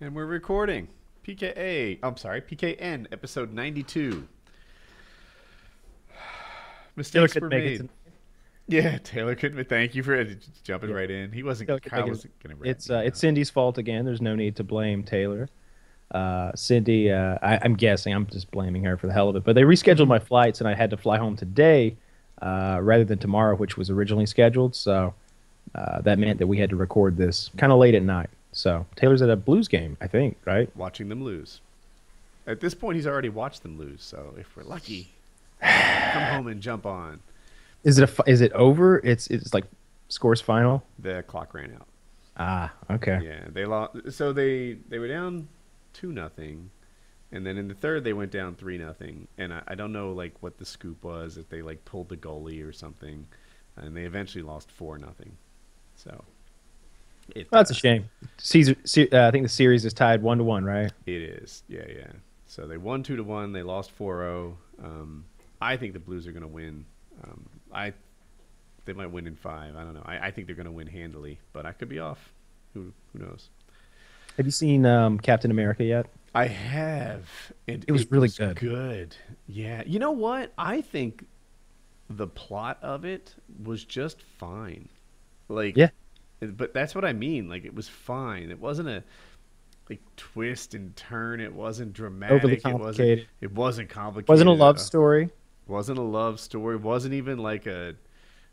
And we're recording. PKA, I'm sorry, PKN, episode 92. Mistakes were couldn't make it made. tonight. Yeah, Taylor couldn't. Thank you for jumping Yeah. right in. He wasn't. Taylor Kyle wasn't gonna. It's uh, it's Cindy's fault again. There's no need to blame Taylor. Uh, Cindy, uh, I, I'm guessing I'm just blaming her for the hell of it. But they rescheduled my flights, and I had to fly home today uh, rather than tomorrow, which was originally scheduled. So uh, that meant that we had to record this kind of late at night. So Taylor's at a Blues game, I think, right? watching them lose. At this point, he's already watched them lose. So if we're lucky, come home and jump on. Is it a, is it over? It's it's like scores final. The clock ran out. Ah, okay. Yeah, they lost. So they they were down two nothing, and then in the third they went down three nothing. And I, I don't know like what the scoop was if they like pulled the goalie or something, and they eventually lost four nothing. So it, that's a uh, shame. Caesar, uh, I think the series is tied one to one, right? It is, yeah, yeah. So they won two to one. They lost 4-0. Um, I think the Blues are going to win. Um, I they might win in five. I don't know. I, I think they're going to win handily, but I could be off. Who who knows? Have you seen um, Captain America yet? I have. And It was really good. Good. Yeah. You know what? I think the plot of it was just fine. Like Yeah. But that's what I mean. Like it was fine. It wasn't a like twist and turn. It wasn't dramatic. Overly It wasn't. complicated. It wasn't complicated. Wasn't a love story. Wasn't a love story. Wasn't even like a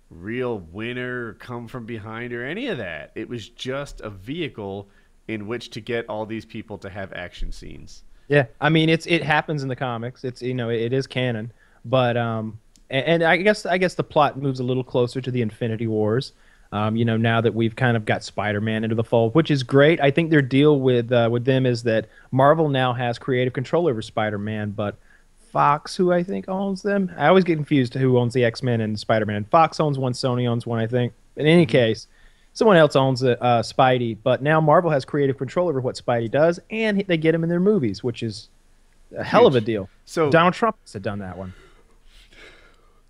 real winner come from behind or any of that. It was just a vehicle in which to get all these people to have action scenes. Yeah, I mean it's it happens in the comics. It's you know it is canon, but um, and, and I guess I guess the plot moves a little closer to the Infinity Wars. Um, you know now that we've kind of got Spider-Man into the fold, which is great. I think their deal with uh, with them is that Marvel now has creative control over Spider-Man, but Fox, who I think owns them, I always get confused who owns the X-Men and Spider-Man. Fox owns one, Sony owns one, I think. In any case, someone else owns uh, uh, Spidey, but now Marvel has creative control over what Spidey does, and they get him in their movies, which is a hell of a deal. So Donald Trump has done that one.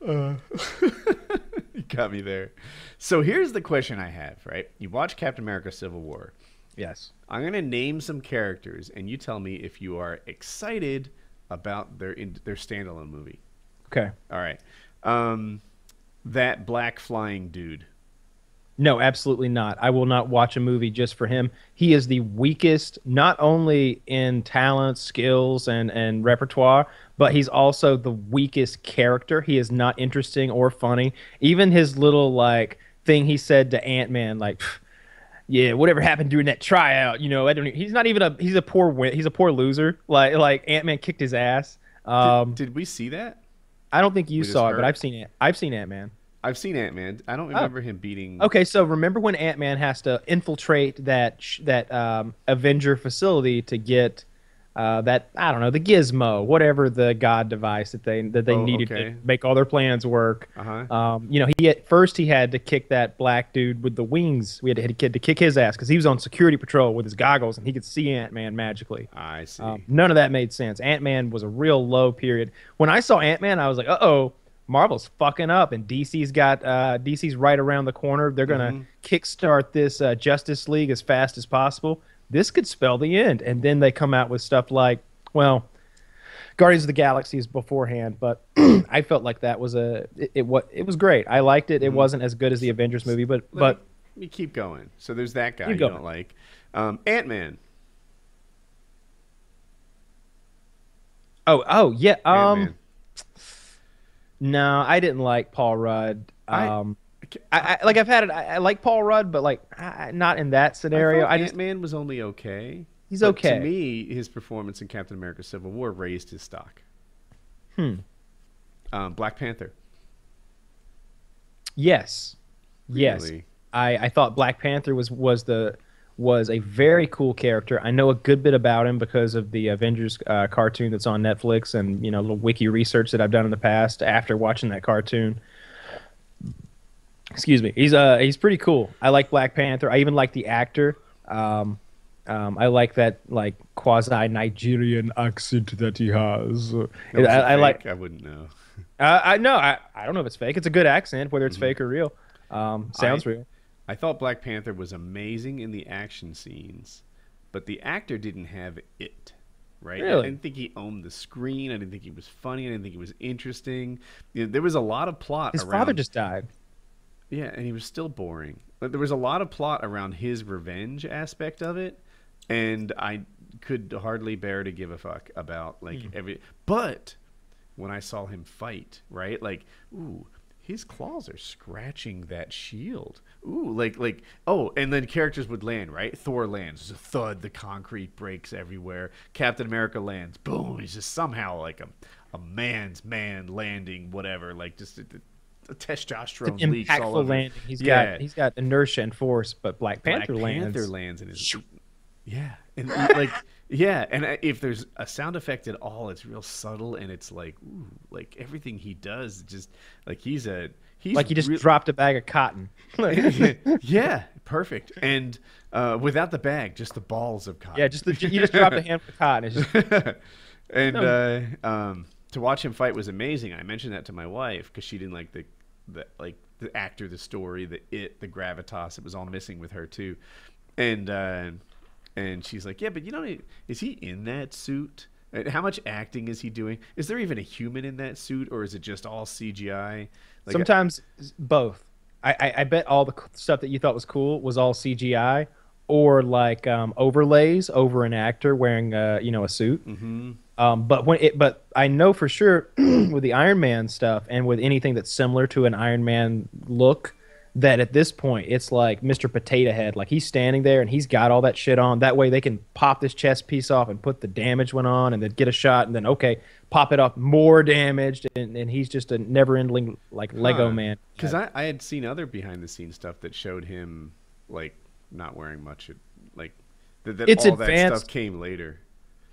you got me there. So here's the question I have, right? You watch Captain America Civil War. Yes. I'm going to name some characters and you tell me if you are excited about their in, their standalone movie. Okay. All right. Um that black flying dude. No, absolutely not. I will not watch a movie just for him. He is the weakest, not only in talent, skills, and, and repertoire, but he's also the weakest character. He is not interesting or funny. Even his little like thing he said to Ant Man, like, yeah, whatever happened during that tryout, you know, I don't. e-" He's not even a. He's a poor. win- He's a poor loser. Like like Ant Man kicked his ass. Did, Um, did we see that? I don't think you we saw it, but? I've seen it. I've seen Ant Man. I've seen Ant-Man. I don't remember him beating Okay, so remember when Ant Man has to infiltrate that sh- that um, Avenger facility to get uh, that I don't know the Gizmo, whatever the God device that they that they Oh, needed okay. to make all their plans work. Uh-huh. Um, you know, he at first he had to kick that black dude with the wings. We had to, had to kick his ass because he was on security patrol with his goggles and he could see Ant Man magically. I see. Um, none of that made sense. Ant Man was a real low period. When I saw Ant Man, I was like, uh oh, Marvel's fucking up, and DC's got uh, DC's right around the corner. They're gonna Mhm. kickstart this uh, Justice League as fast as possible. This could spell the end. And then they come out with stuff like, well, Guardians of the Galaxy is beforehand, but I felt like that was a it, it what it was great. I liked it. It Mhm. wasn't as good as the Avengers movie, but Let but me, me keep going. So there's that guy you going. don't like. Um, Ant-Man. oh oh yeah um Ant-Man. No I didn't like Paul Rudd. I- Um, I, I like I've had it. I, I like Paul Rudd, but like I, not in that scenario. I, I, just Ant-Man was only okay. he's But okay. To me, his performance in Captain America: Civil War raised his stock. Hmm. Um, Black Panther. Yes, yes. I, I thought Black Panther was was the was a very cool character. I know a good bit about him because of the Avengers uh, cartoon that's on Netflix, and you know, little wiki research that I've done in the past after watching that cartoon. Excuse me. He's uh he's pretty cool. I like Black Panther. I even like the actor. Um, um, I like that like quasi Nigerian accent that he has. No, I, I like. I wouldn't know. Uh, I know. I, I don't know if it's fake. It's a good accent, whether it's fake or real. Um, sounds I- real. I thought Black Panther was amazing in the action scenes, but the actor didn't have it. Right? I didn't think he owned the screen. I didn't think he was funny. I didn't think he was interesting. You know, there was a lot of plot. His around, father just died. yeah, and he was still boring. But there was a lot of plot around his revenge aspect of it, and I could hardly bear to give a fuck about like Hmm. every. But when I saw him fight, right, like, ooh, his claws are scratching that shield. Ooh, like like oh, and then characters would land, right? Thor lands, there's a thud, the concrete breaks everywhere. Captain America lands, boom, he's just somehow like a a man's man landing, whatever, like just. A, a testosterone An leaks all impactful over. landing. He's Yeah. got he's got inertia and force, but Black Panther Black lands. Panther lands and is yeah, and like yeah, and uh, if there's a sound effect at all, it's real subtle and it's like ooh, like everything he does, just like he's a he's like he just real- dropped a bag of cotton. yeah, perfect. And uh, without the bag, just the balls of cotton. yeah, just the, you just dropped a handful of cotton. Just, and uh, um, to watch him fight was amazing. I mentioned that to my wife because she didn't like the the like the actor, the story, the it, the gravitas. It was all missing with her too, and uh, and she's like, yeah, but you know, is he in that suit? How much acting is he doing? Is there even a human in that suit, or is it just all CGI? Like, sometimes both. I, I, I bet all the stuff that you thought was cool was all CGI or like um, overlays over an actor wearing uh, you know a suit. hmm Um, but when it, but I know for sure with the Iron Man stuff and with anything that's similar to an Iron Man look, that at this point it's like Mr. Potato Head, like he's standing there and he's got all that shit on. That way they can pop this chest piece off and put the damage one on, and then get a shot, and then okay, pop it off more damaged, and, and he's just a never-ending like Lego Huh. man. Because I, I had seen other behind the scenes stuff that showed him like not wearing much. Like that, that It's all that advanced. stuff came later.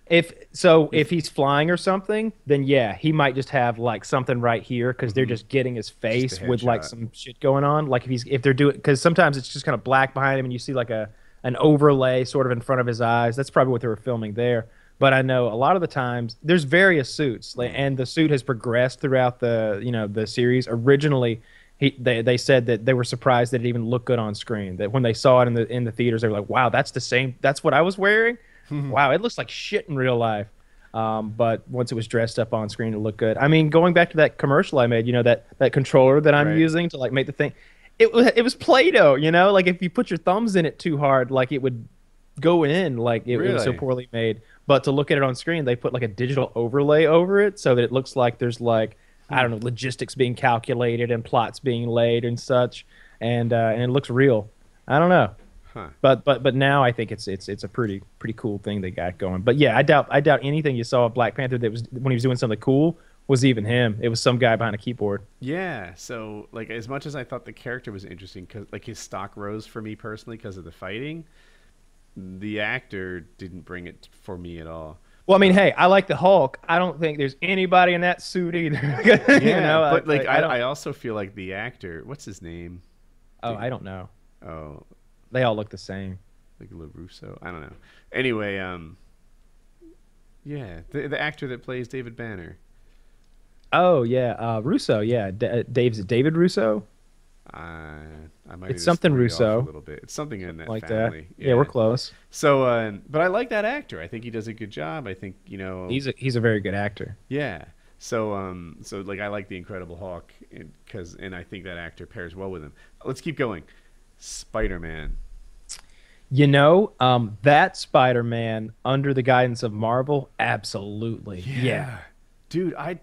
If so, if he's flying or something, then yeah, he might just have like something right here because they're just getting his face with like some shit going on. Like if he's if they're doing because sometimes it's just kind of black behind him and you see like a an overlay sort of in front of his eyes. That's probably what they were filming there. But I know a lot of the times there's various suits, like, and the suit has progressed throughout the you know the series. Originally, he they, they said that they were surprised that it even looked good on screen. That when they saw it in the in the theaters, they were like, "Wow, that's the same. That's what I was wearing." wow, it looks like shit in real life. Um, but once it was dressed up on screen, it looked good. I mean, going back to that commercial I made, you know that that controller that I'm Right. using to like make the thing, it was it was Play-Doh. You know, like if you put your thumbs in it too hard, like it would go in. Like it, it was so poorly made. But to look at it on screen, they put like a digital overlay over it so that it looks like there's like I don't know logistics being calculated and plots being laid and such, and uh, and it looks real. I don't know Huh. but but but now I think it's it's it's a pretty pretty cool thing they got going. But yeah, I doubt I doubt anything you saw of Black Panther that was when he was doing something cool was even him. It was some guy behind a keyboard. Yeah. So like as much as I thought the character was interesting, because like his stock rose for me personally because of the fighting, the actor didn't bring it for me at all. Well, I mean, uh, hey, I like the Hulk. I don't think there's anybody in that suit either. Yeah, you know, but like I, don't. I also feel like the actor, what's his name? oh, I don't know. Oh, They all look the same. like LaRusso. I don't know. Anyway, um, yeah, the the actor that plays David Banner. Oh yeah, uh, Russo. Yeah, D- uh, Dave's David Russo Uh, I might It's something Russo. a little bit. It's something in that like family. that. Yeah. we're close. So, uh, but I like that actor. I think he does a good job. I think you know. He's a he's a very good actor. yeah. So, um, so like I like the Incredible Hulk because, and I think that actor pairs well with him. Let's keep going. Spider Man. You know, um, that Spider-Man under the guidance of Marvel, absolutely. yeah. dude. I.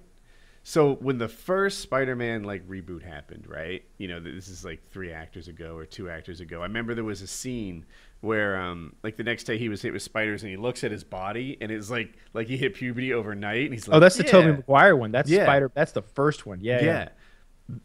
So when the first Spider-Man like reboot happened, right? You know, this is like three actors ago or two actors ago. I remember there was a scene where, um, like the next day he was hit with spiders and he looks at his body and it's like like he hit puberty overnight and he's like, Oh, that's the yeah. Tobey Maguire one. That's Yeah. Spider. That's the first one. Yeah, yeah. yeah.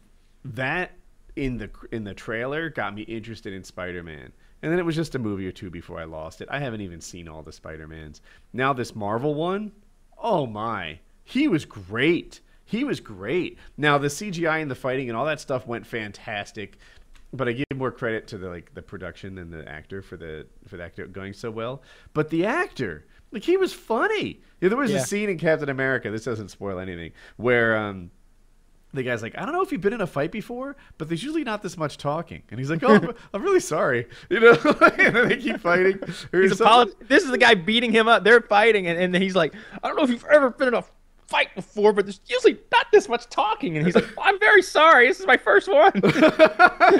That in the in the trailer got me interested in Spider-Man. And then it was just a movie or two before I lost it. I haven't even seen all the Spider-Mans. Now this Marvel one, oh my. He was great. He was great. Now the CGI and the fighting and all that stuff went fantastic. But I give more credit to the like the production than the actor for the for the actor going so well. But the actor, like he was funny. Yeah, there was Yeah. a scene in Captain America. This doesn't spoil anything. Where um, the guy's like, I don't know if you've been in a fight before, but there's usually not this much talking. And he's like, Oh, I'm really sorry, you know. and then they keep fighting. He's something. apolog- This is the guy beating him up. They're fighting, and, and he's like, I don't know if you've ever been in a fight before, but there's usually not this much talking. And he's like, I'm very sorry. This is my first one.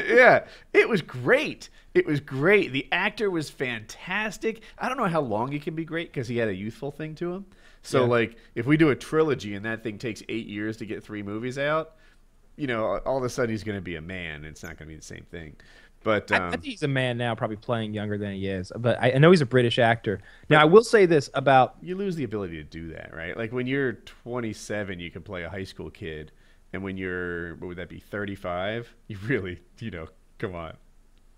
yeah, it was great. It was great. The actor was fantastic. I don't know how long he can be great because he had a youthful thing to him. So, Yeah. like, if we do a trilogy and that thing takes eight years to get three movies out, you know, all of a sudden he's going to be a man. It's not going to be the same thing. But I, um, I think he's a man now, probably playing younger than he is. But I, I know he's a British actor. Now, I will say this about you lose the ability to do that, right? Like when you're 27, you can play a high school kid, and when you're what would that be 35? You really, you know, come on.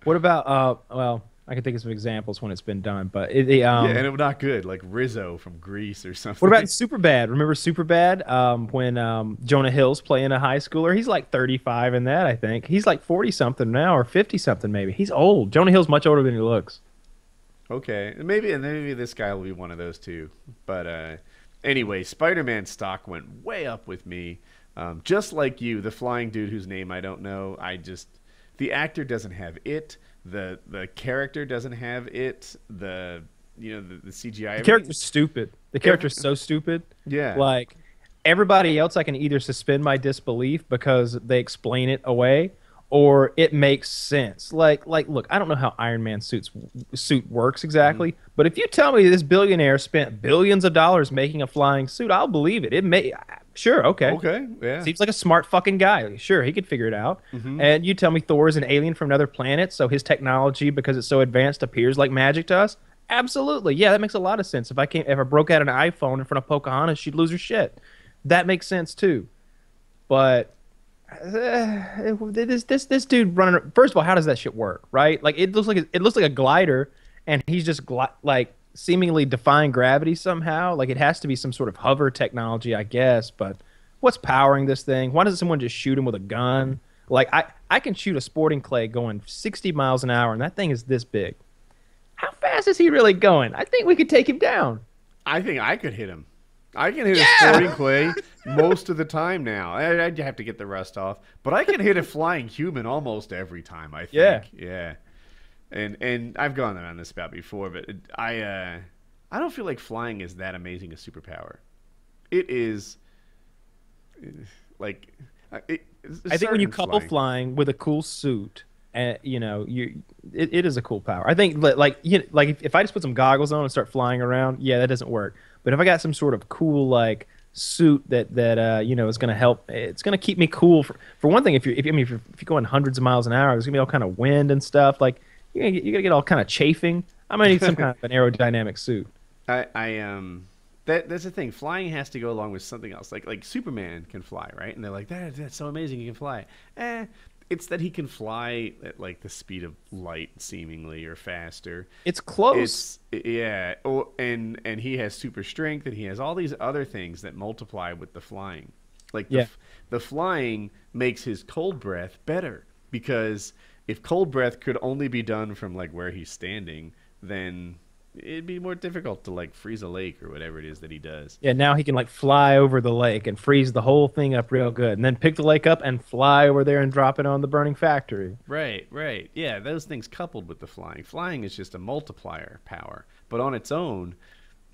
what about uh well, I can think of some examples when it's been done, but it, it, um, yeah, and it was not good, like Rizzo from Grease or something. What about Superbad? Remember Superbad? Um, when um, Jonah Hill's playing a high schooler, he's like 35 in that. I think he's like 40 something now, or 50 something maybe. He's old. Jonah Hill's much older than he looks. Okay, and maybe and maybe this guy will be one of those too. But uh, anyway, Spider-Man stock went way up with me. Um, just like you, the flying dude whose name I don't know. I just the actor doesn't have it. The the character doesn't have it. The you know the, the CGI. The character's stupid. The character's so stupid. Yeah. Like everybody else, I can either suspend my disbelief because they explain it away, or it makes sense. Like, like, look, I don't know how Iron Man suits suit works exactly, Mm-hmm. but if you tell me this billionaire spent billions of dollars making a flying suit, I'll believe it. It may, sure, okay, Okay. Yeah. Seems like a smart fucking guy. Sure, he could figure it out. Mm-hmm. And you tell me Thor is an alien from another planet, so his technology, because it's so advanced, appears like magic to us. Absolutely, yeah, that makes a lot of sense. If I came, if I broke out an iPhone in front of Pocahontas, she'd lose her shit. That makes sense too. But uh, this this this dude running. First of all, how does that shit work? Right? Like it looks like it looks like a glider, and he's just gli- like seemingly defying gravity somehow. Like it has to be some sort of hover technology, I guess. But what's powering this thing? Why doesn't someone just shoot him with a gun? Like I I can shoot a sporting clay going 60 miles an hour, and that thing is this big. How fast is he really going? I think we could take him down. I think I could hit him. I can hit a sporting clay most of the time now. I, I'd have to get the rust off, but I can hit a flying human almost every time. I think. Yeah. Yeah. And and I've gone on this about before, but I uh, I don't feel like flying is that amazing a superpower. It is uh, like uh, it, I think when you couple flying. with a cool suit, and you know, you it, it is a cool power. I think li- like you know, like if, if I just put some goggles on and start flying around, yeah, that doesn't work. But if I got some sort of cool like suit that that uh, you know is going to help, it's going to keep me cool. For for one thing, if you if you- I mean if you're, if you're going hundreds of miles an hour, there's going to be all kind of wind and stuff. Like you're gonna get, you're gonna get all kind of chafing. I'm gonna need some kind of an aerodynamic suit. I, I um that that's the thing. Flying has to go along with something else. Like like Superman can fly, right? And they're like, that that's so amazing. He can fly. Eh, it's that he can fly at like the speed of light, seemingly, or faster. It's close. It's yeah. Oh, and and he has super strength, and he has all these other things that multiply with the flying. Like the, Yeah. f- the flying makes his cold breath better because if cold breath could only be done from like where he's standing, then it'd be more difficult to like freeze a lake or whatever it is that he does. Yeah, now he can like fly over the lake and freeze the whole thing up real good, and then pick the lake up and fly over there and drop it on the burning factory. Right, right. Yeah, those things coupled with the flying. Flying is just a multiplier power, but on its own,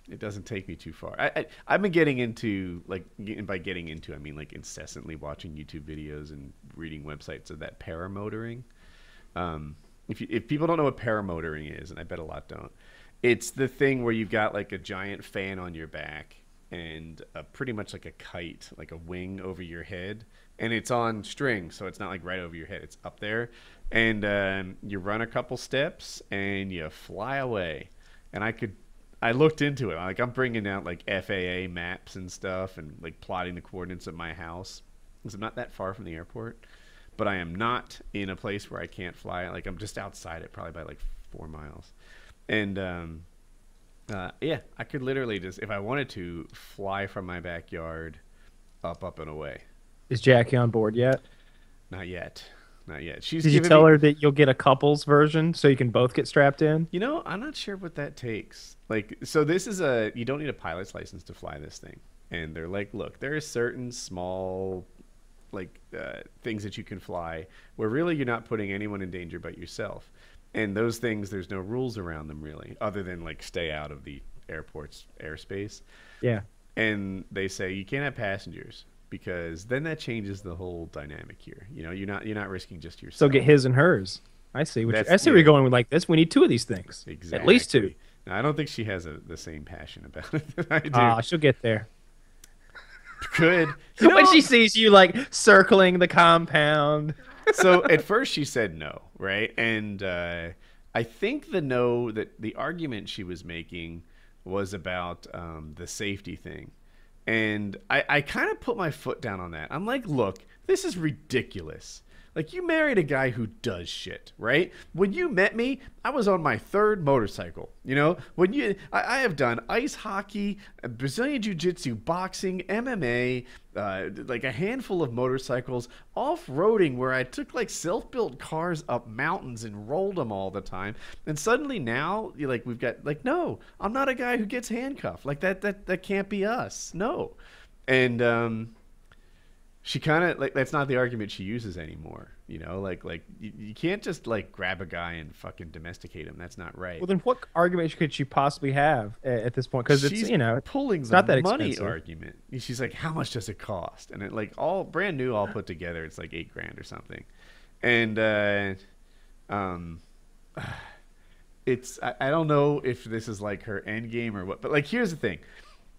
it doesn't take me too far. I, I I've been getting into like and by getting into I mean like incessantly watching YouTube videos and reading websites of that paramotoring. Um, if you, if people don't know what paramotoring is, and I bet a lot don't, it's the thing where you've got like a giant fan on your back and uh pretty much like a kite, like a wing over your head, and it's on string, so it's not like right over your head; it's up there, and um, you run a couple steps and you fly away. And I could, I looked into it, like I'm bringing out like FAA maps and stuff, and like plotting the coordinates of my house, because I'm not that far from the airport but I am not in a place where I can't fly. Like I'm just outside it, probably by like four miles. And um, uh, yeah, I could literally just, if I wanted to, fly from my backyard up, up and away. Is Jackie on board yet? Not yet, not yet. She's Did you tell me- her that you'll get a couples version so you can both get strapped in? You know, I'm not sure what that takes. Like, so this is a you don't need a pilot's license to fly this thing, and they're like, look, there are certain small, like uh, things that you can fly, where really you're not putting anyone in danger but yourself. And those things, there's no rules around them really, other than like stay out of the airport's airspace. Yeah. And they say you can't have passengers because then that changes the whole dynamic here. You know, you're not you're not risking just yourself. So get his and hers. I see. What I see where yeah. you're going with like this. We need two of these things. exactly. At least two. Now, I don't think she has a, the same passion about it that I do. Ah, she'll get there. Could You when know- she sees you like circling the compound. so at first she said no, right? And uh, I think the no that the argument she was making was about um, the safety thing. And I, I kind of put my foot down on that. I'm like, look, this is ridiculous. Like, you married a guy who does shit, right? When you met me, I was on my third motorcycle. You know, when you, I, I have done ice hockey, Brazilian Jiu Jitsu, boxing, MMA, uh, like a handful of motorcycles, off roading where I took like self built cars up mountains and rolled them all the time. And suddenly now, like, we've got, like, no, I'm not a guy who gets handcuffed. Like, that, that, that can't be us. No. And, um, she kind of like that's not the argument she uses anymore you know? Like like you, you can't just like grab a guy and fucking domesticate him. That's not right. Well, then what argument could she possibly have a- at this point? Because it's you know pulling it's not that money expensive. argument. She's like how much does it cost? And it like all brand new all put together it's like eight grand or something. And uh um it's I, I don't know if this is like her end game or what but like here's the thing.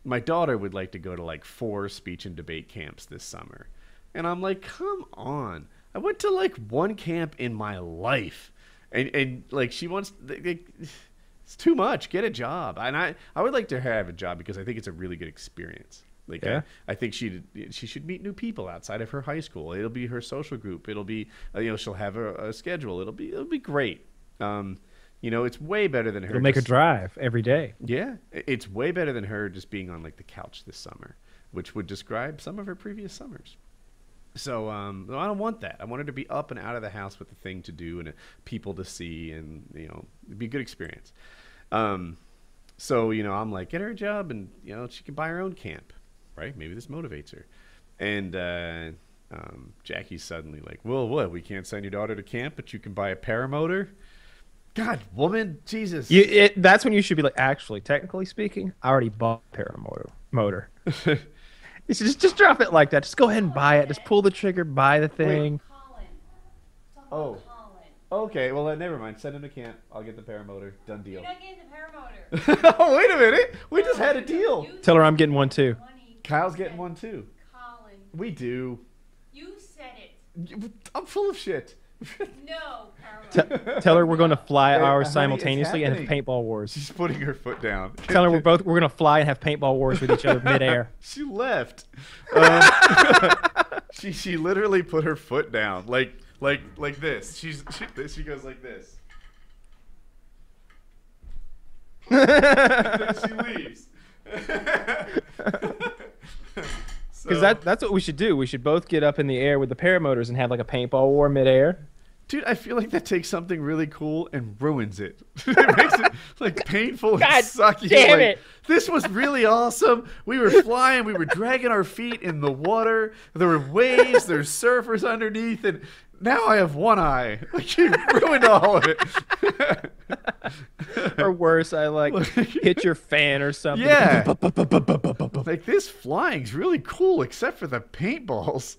My daughter would like to go to like four speech and debate camps this summer and i'm like come on i went to like one camp in my life and and like she wants it's too much get a job and i i would like to have a job because i think it's a really good experience like Yeah. I, I think she she should meet new people outside of her high school. It'll be her social group. It'll be uh, you know she'll have a, a schedule. It'll be it'll be great. Um, you know it's way better than her. It'll make her just- drive every day. yeah, it's way better than her just being on like the couch this summer, which would describe some of her previous summers. So um, no, I don't want that. I wanted to be up and out of the house with a thing to do and uh, people to see, and you know, it'd be a good experience. Um, so you know, I'm like, get her a job, and you know, she can buy her own camp, right? Maybe this motivates her. And uh, um, Jackie's suddenly like, well, what? We can't send your daughter to camp, but you can buy a paramotor. God, woman, Jesus. You, it, that's when you should be like, actually, technically speaking, I already bought paramotor motor. You should just just drop it like that. Just go ahead and buy it. Just pull the trigger, buy the thing. Colin. Oh. Okay, well, then never mind. Send him to camp. I'll get the paramotor. Done deal. You're not getting the paramotor. oh, wait a minute. We just had a deal. Tell her I'm getting one too. money. Kyle's getting one too. Colin, We do. you said it. I'm full of shit. No T- tell her we're going to fly Hey, honey, ours it's simultaneously and have paintball wars. She's putting her foot down. Tell her we're both we're going to fly and have paintball wars with each other midair. She left. Um, she she literally put her foot down, like like like this. She's she, she goes like this. then she leaves. Because that that's what we should do. We should both get up in the air with the paramotors and have like a paintball war midair. Dude, I feel like that takes something really cool and ruins it. it makes it like painful and sucky. damn like, it. This was really awesome. We were flying, we were dragging our feet in the water. There were waves, there's surfers underneath, and now I have one eye. Like you ruined all of it. Or worse, I like hit your fan or something. Yeah. like this flying's really cool, except for the paintballs.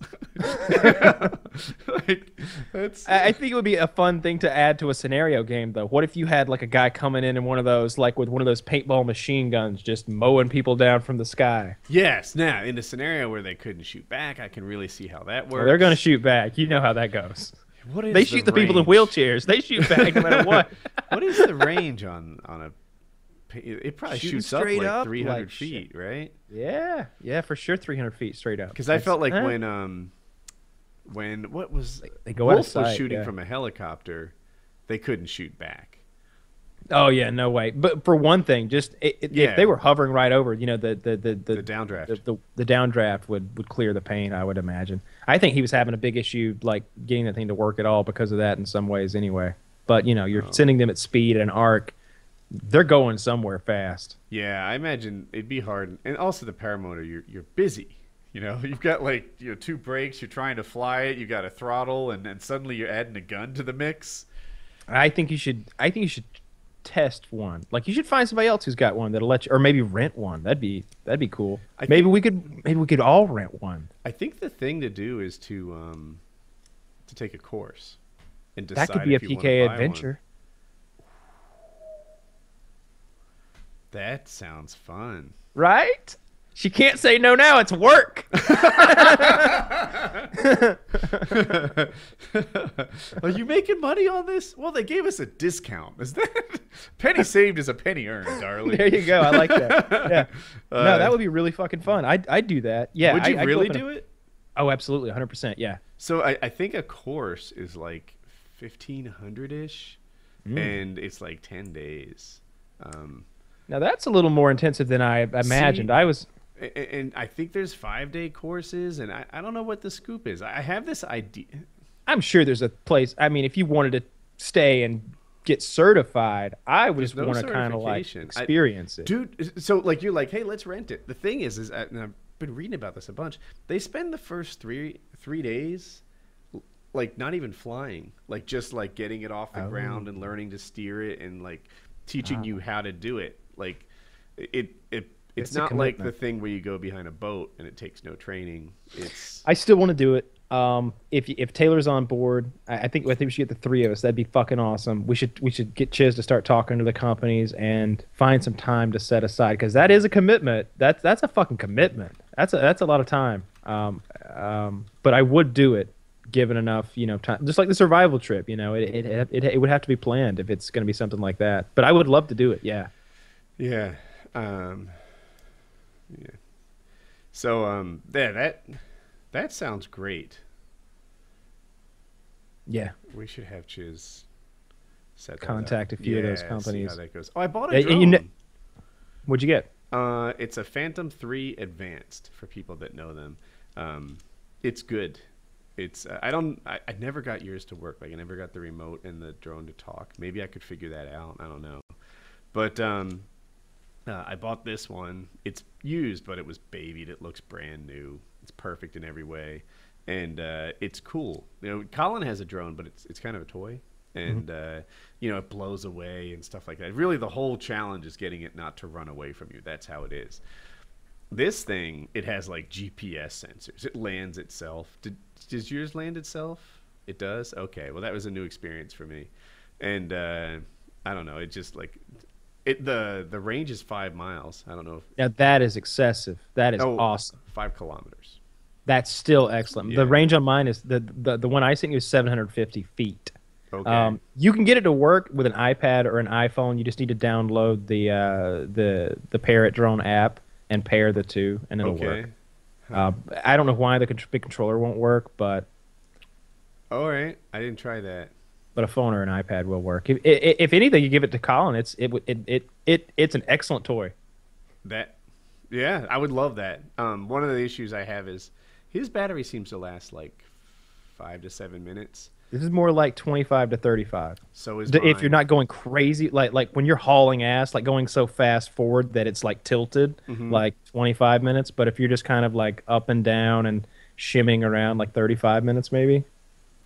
like that's I I think it would be a fun thing to add to a scenario game, though. What if you had like a guy coming in in one of those, like with one of those paintball machine guns, just mowing people down from the sky? yes. Now in a scenario where they couldn't shoot back, I can really see how that works. Well, they're going to shoot back. You know how that goes. What is They shoot the, people in wheelchairs. They shoot back no matter what. what is the range on on a? It probably Shooting shoots up straight like up 300 like shit. feet, right? Yeah, yeah, for sure, 300 feet straight up. Because I felt like eh. when um when what was they go out Wolf of was shooting yeah. from a helicopter, they couldn't shoot back. Oh yeah, no way. But for one thing, just i i Yeah. if they were hovering right over, you know, the the the the, The downdraft. the, the, the downdraft would would clear the paint. I would imagine. I think he was having a big issue like getting the thing to work at all because of that in some ways anyway. But you know, you're Oh. sending them at speed at an arc. They're going somewhere fast. Yeah, I imagine it'd be hard, and also the paramotor. You're you're busy. You know, you've got like you know two brakes. You're trying to fly it. You've got a throttle, and then suddenly you're adding a gun to the mix. I think you should. I think you should test one. Like you should find somebody else who's got one that'll let you, or maybe rent one. That'd be that'd be cool. I maybe think- we could maybe we could all rent one. I think the thing to do is to um to take a course and decide. That could be a PK buy one. adventure. That sounds fun. Right? She can't say no now. It's work. Are you making money on this? Well, they gave us a discount. Is that penny saved is a penny earned, darling? there you go. I like that. Yeah. Uh, no, that would be really fucking fun. I'd, I'd do that. Yeah. Would you I, really up in a- do it? Oh, absolutely. 100%. Yeah. So I, I think a course is like fifteen hundred ish, Mm. and it's like ten days. Um, Now that's a little more intensive than I imagined. See- I was. And I think there's five day courses, and I, I don't know what the scoop is. I have this idea. I'm sure there's a place. I mean, if you wanted to stay and get certified, I would just no want to kind of like certification. I- experience it. dude so like you're like hey let's rent it the thing is is uh, and i've been reading about this a bunch they spend the first three three days like not even flying like just like getting it off the Oh. ground and learning to steer it and like teaching you how to do it like it it it's, It's not like the thing where you go behind a boat and it takes no training it's I still want to do it. Um, if if Taylor's on board, I, I think I think we should get the three of us. That'd be fucking awesome. We should we should get Chiz to start talking to the companies and find some time to set aside because that is a commitment. That's that's a fucking commitment. That's a that's a lot of time. Um, um, but I would do it given enough you know time. Just like the survival trip, you know, it it it, it would have to be planned if it's going to be something like that. But I would love to do it. Yeah. yeah um yeah so um yeah that that sounds great Yeah. We should have Chiz set Contact a few of those Yeah, see companies. how that goes. Oh, I bought a Yeah, drone. you What'd you get? uh, it's a Phantom Three Advanced for people that know them. Um, it's good. It's uh, I don't I, I never got yours to work. Like I never got the remote and the drone to talk. Maybe I could figure that out. I don't know. But um, uh, I bought this one. It's used, but it was babied. It looks brand new. It's perfect in every way, and uh, it's cool. You know, Colin has a drone, but it's it's kind of a toy, and uh, you know it blows away and stuff like that. Really, the whole challenge is getting it not to run away from you. That's how it is. This thing, it has like GPS sensors. It lands itself. Did does yours land itself? It does. Okay. Well, that was a new experience for me, and uh, I don't know. It just like it the the range is five miles. I don't know if Now that is excessive. That is Oh. awesome. five kilometers. That's still excellent. Yeah. The range on mine is the, the the one I sent you is 750 feet. Okay. Um, you can get it to work with an iPad or an iPhone. You just need to download the uh, the the Parrot Drone app and pair the two, and it'll okay. work. Uh, I don't know why the big controller won't work, but All right. I didn't try that. But a phone or an iPad will work. If, if, anything, you give it to Colin. It's it it, it it it's an excellent toy. That, yeah, I would love that. Um, one of the issues I have is his battery seems to last like five to seven minutes. This is more like 25 to 35. So is if you're not going crazy like like when you're hauling ass like going so fast forward that it's like tilted Mhm. like 25 minutes but if you're just kind of like up and down and shimming around like 35 minutes maybe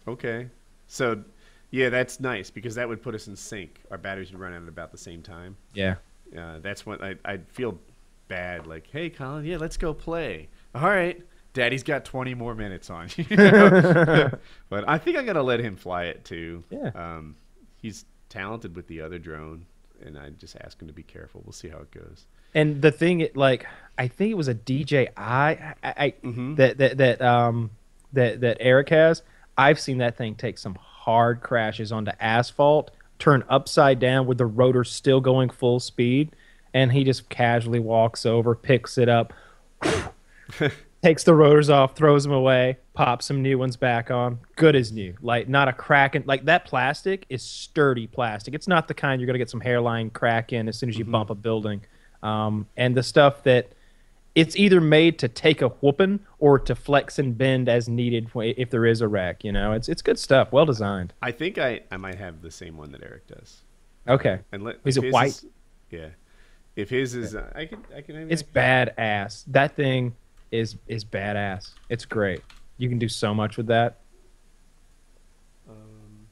Okay. So, yeah, that's nice because that would put us in sync. Our batteries would run out at about the same time. yeah Uh, that's when I I'd feel bad. Like, hey, Colin, yeah, let's go play. All right, Daddy's got 20 more minutes on you. know? but I think I'm going to let him fly it too. Yeah. Um, he's talented with the other drone, and I just ask him to be careful. We'll see how it goes. and the thing it like I think it was a DJI I, I Mhm. that that that um that that Eric has I've seen that thing take some hard crashes onto asphalt turn upside down with the rotor still going full speed and he just casually walks over picks it up takes the rotors off throws them away pops some new ones back on. Good as new. Like not a crack in like that plastic is sturdy plastic. It's not the kind you're going to get some hairline crack in as soon as you bump a building. Um, and the stuff that it's either made to take a whooping or to flex and bend as needed if there is a wreck. You know, it's it's good stuff, well designed. I think I I might have the same one that Eric does. Okay, And let Is it white? is- yeah. If his is, I can I can. it's badass. That thing, is is badass. It's great. You can do so much with that. Um,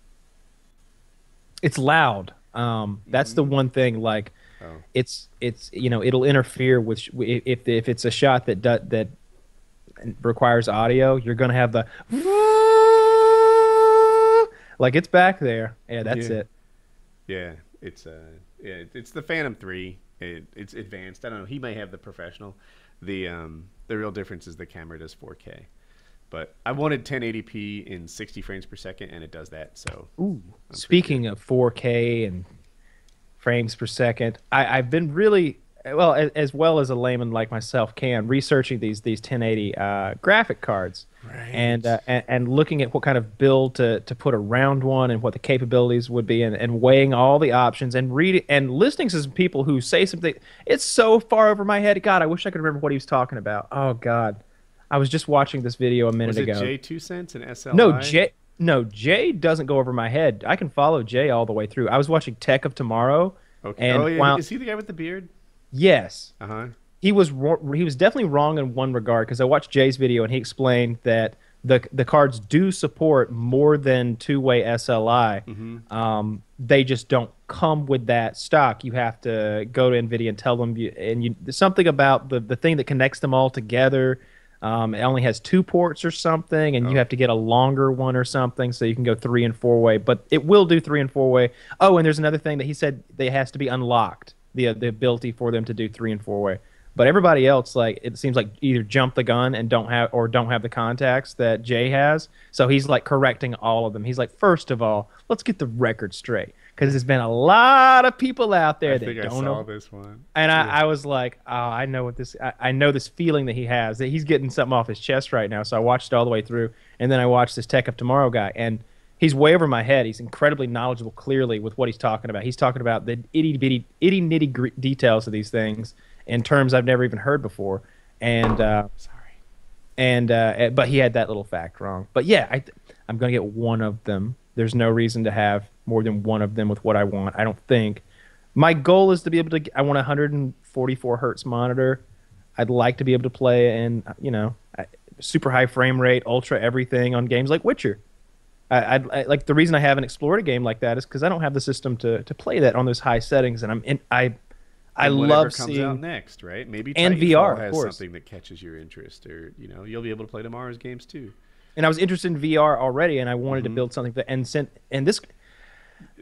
It's loud. Um, that's the one thing. Like, oh, it's it's you know it'll interfere with sh- if if it's a shot that do, that requires audio. You're gonna have the like it's back there. Yeah, that's Yeah. it. yeah, it's uh, yeah, it's the Phantom Three. It, it's advanced. I don't know. He may have the professional. The um, the real difference is the camera does 4K. But I wanted 1080p in 60 frames per second, and it does that. So Ooh. Speaking of 4K and frames per second, I, I've been really well as, as well as a layman like myself can researching these these 1080 uh, graphic cards Right. and, uh, and and looking at what kind of build to, to put around one and what the capabilities would be and, and weighing all the options and reading and listening to some people who say something it's so far over my head god i wish i could remember what he was talking about oh god i was just watching this video a minute was it ago J two cents and SLI? no, Jay. No, Jay doesn't go over my head. I can follow Jay all the way through. I was watching Tech of Tomorrow. Okay. And oh yeah, while- is he the guy with the beard? Yes, Uh huh. he was. He was definitely wrong in one regard because I watched Jay's video and he explained that the the cards do support more than two way SLI. Mm-hmm. Um, they just don't come with that stock. You have to go to Nvidia and tell them, you, and you something about the the thing that connects them all together. Um, it only has two ports or something, and Oh. you have to get a longer one or something so you can go three and four way. But it will do three and four way. Oh, and there's another thing that he said that has to be unlocked the the ability for them to do three and four way. But everybody else, like it seems like either jump the gun and don't have or don't have the contacts that Jay has. So he's like correcting all of them. He's like, first of all, let's get the record straight because there's been a lot of people out there I that think don't saw know. this one. And Yeah. I, I was like, oh, I know what this. I, I know this feeling that he has that he's getting something off his chest right now. So I watched it all the way through, and then I watched this Tech of Tomorrow guy, and he's way over my head. He's incredibly knowledgeable, clearly with what he's talking about. He's talking about the itty bitty, itty nitty details of these things in terms I've never even heard before, and uh, Sorry. and uh, but he had that little fact wrong. But yeah, I, I'm gonna get one of them. There's no reason to have more than one of them with what I want. I don't think. My goal is to be able to. I want a 144 hertz monitor. I'd like to be able to play in you know super high frame rate, ultra everything on games like Witcher. I, I'd, I like the reason I haven't explored a game like that is because I don't have the system to, to play that on those high settings, and I'm in, I I love comes seeing out next, right? Maybe And Titanfall VR, has course. something that catches your interest, or you know, you'll be able to play tomorrow's games too. and I was interested in VR already, and I wanted Mm-hmm. to build something that and sent and this.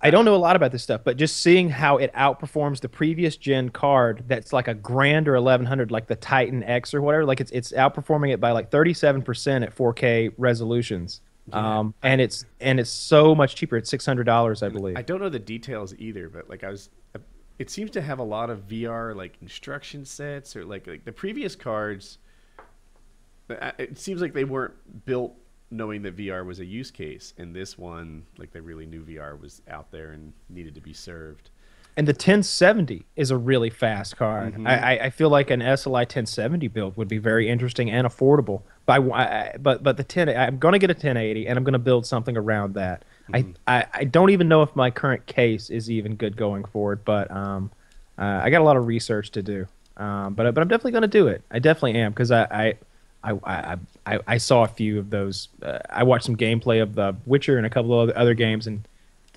I don't know a lot about this stuff, but just seeing how it outperforms the previous gen card, that's like a grand or eleven hundred, like the Titan X or whatever. Like it's it's outperforming it by like thirty seven percent at four K resolutions, um, and it's and it's so much cheaper. It's six hundred dollars, I believe. I don't know the details either, but like I was, it seems to have a lot of VR like instruction sets or like like the previous cards. uh, It seems like they weren't built knowing that VR was a use case, and this one, like they really knew VR was out there and needed to be served. And the 1070 is a really fast card. Mm-hmm. I, I- feel like an SLI 1070 build would be very interesting and affordable. I- but but the 10 I'm going to get a 1080 and I'm going to build something around that. Mm-hmm. I, I I don't even know if my current case is even good going forward, but um, uh, I got a lot of research to do. Um, but but I'm definitely going to do it. I definitely am because I. I I, I, I, I saw a few of those. Uh, I watched some gameplay of The Witcher and a couple of other, games, and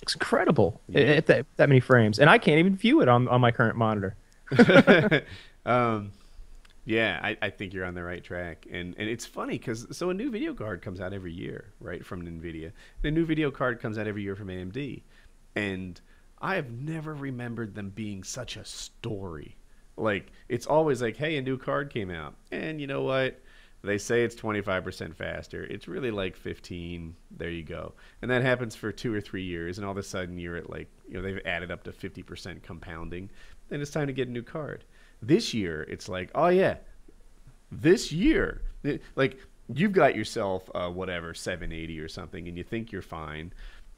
it's incredible at- at that, that many frames, and I can't even view it on, on my current monitor. um, yeah, I, I think you're on the right track, and and it's funny because so a new video card comes out every year, right, from Nvidia, a new video card comes out every year from AMD, and I have never remembered them being such a story. Like it's always like, hey, a new card came out, and you know what? They say it's 25% faster. It's really like 15. There you go. And that happens for two or three years, and all of a sudden you're at like, you know, they've added up to 50% compounding. and it's time to get a new card. This year, it's like, oh yeah, this year, it- like you've got yourself uh, whatever 780 or something, and you think you're fine,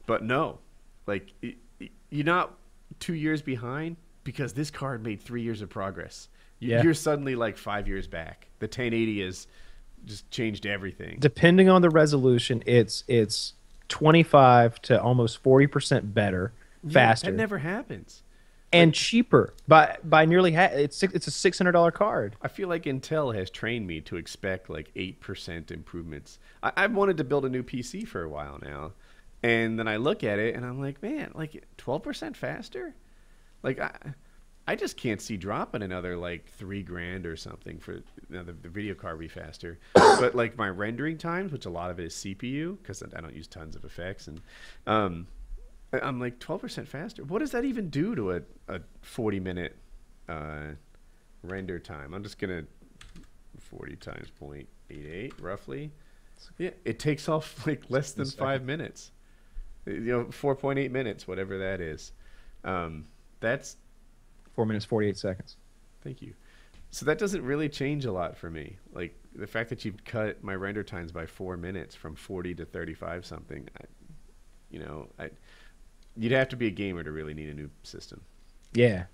but no, like y- you're not two years behind because this card made three years of progress. Yeah. You're suddenly like five years back. The 1080 has just changed everything. Depending on the resolution, it's it's 25 to almost 40 percent better, Yeah, faster. That never happens. And cheaper by by nearly half. It's six, it's a six hundred dollar card. I feel like Intel has trained me to expect like eight percent improvements. I, I've wanted to build a new PC for a while now, and then I look at it and I'm like, man, like twelve percent faster. Like I, I just can't see dropping another like three grand or something for you know, the, the video card be faster. but like my rendering times, which a lot of it is CPU because I don't use tons of effects, and um, I'm like twelve percent faster. What does that even do to a, a forty minute uh, render time? I'm just gonna forty times 0.88 roughly. Yeah, it takes off like less than five minutes. You know, four point eight minutes, whatever that is. Um, that's Four minutes forty eight seconds. Thank you. So that doesn't really change a lot for me. Like the fact that you've cut my render times by four minutes from 40 to 35 something, I, you know, I, you'd have to be a gamer to really need a new system. Yeah,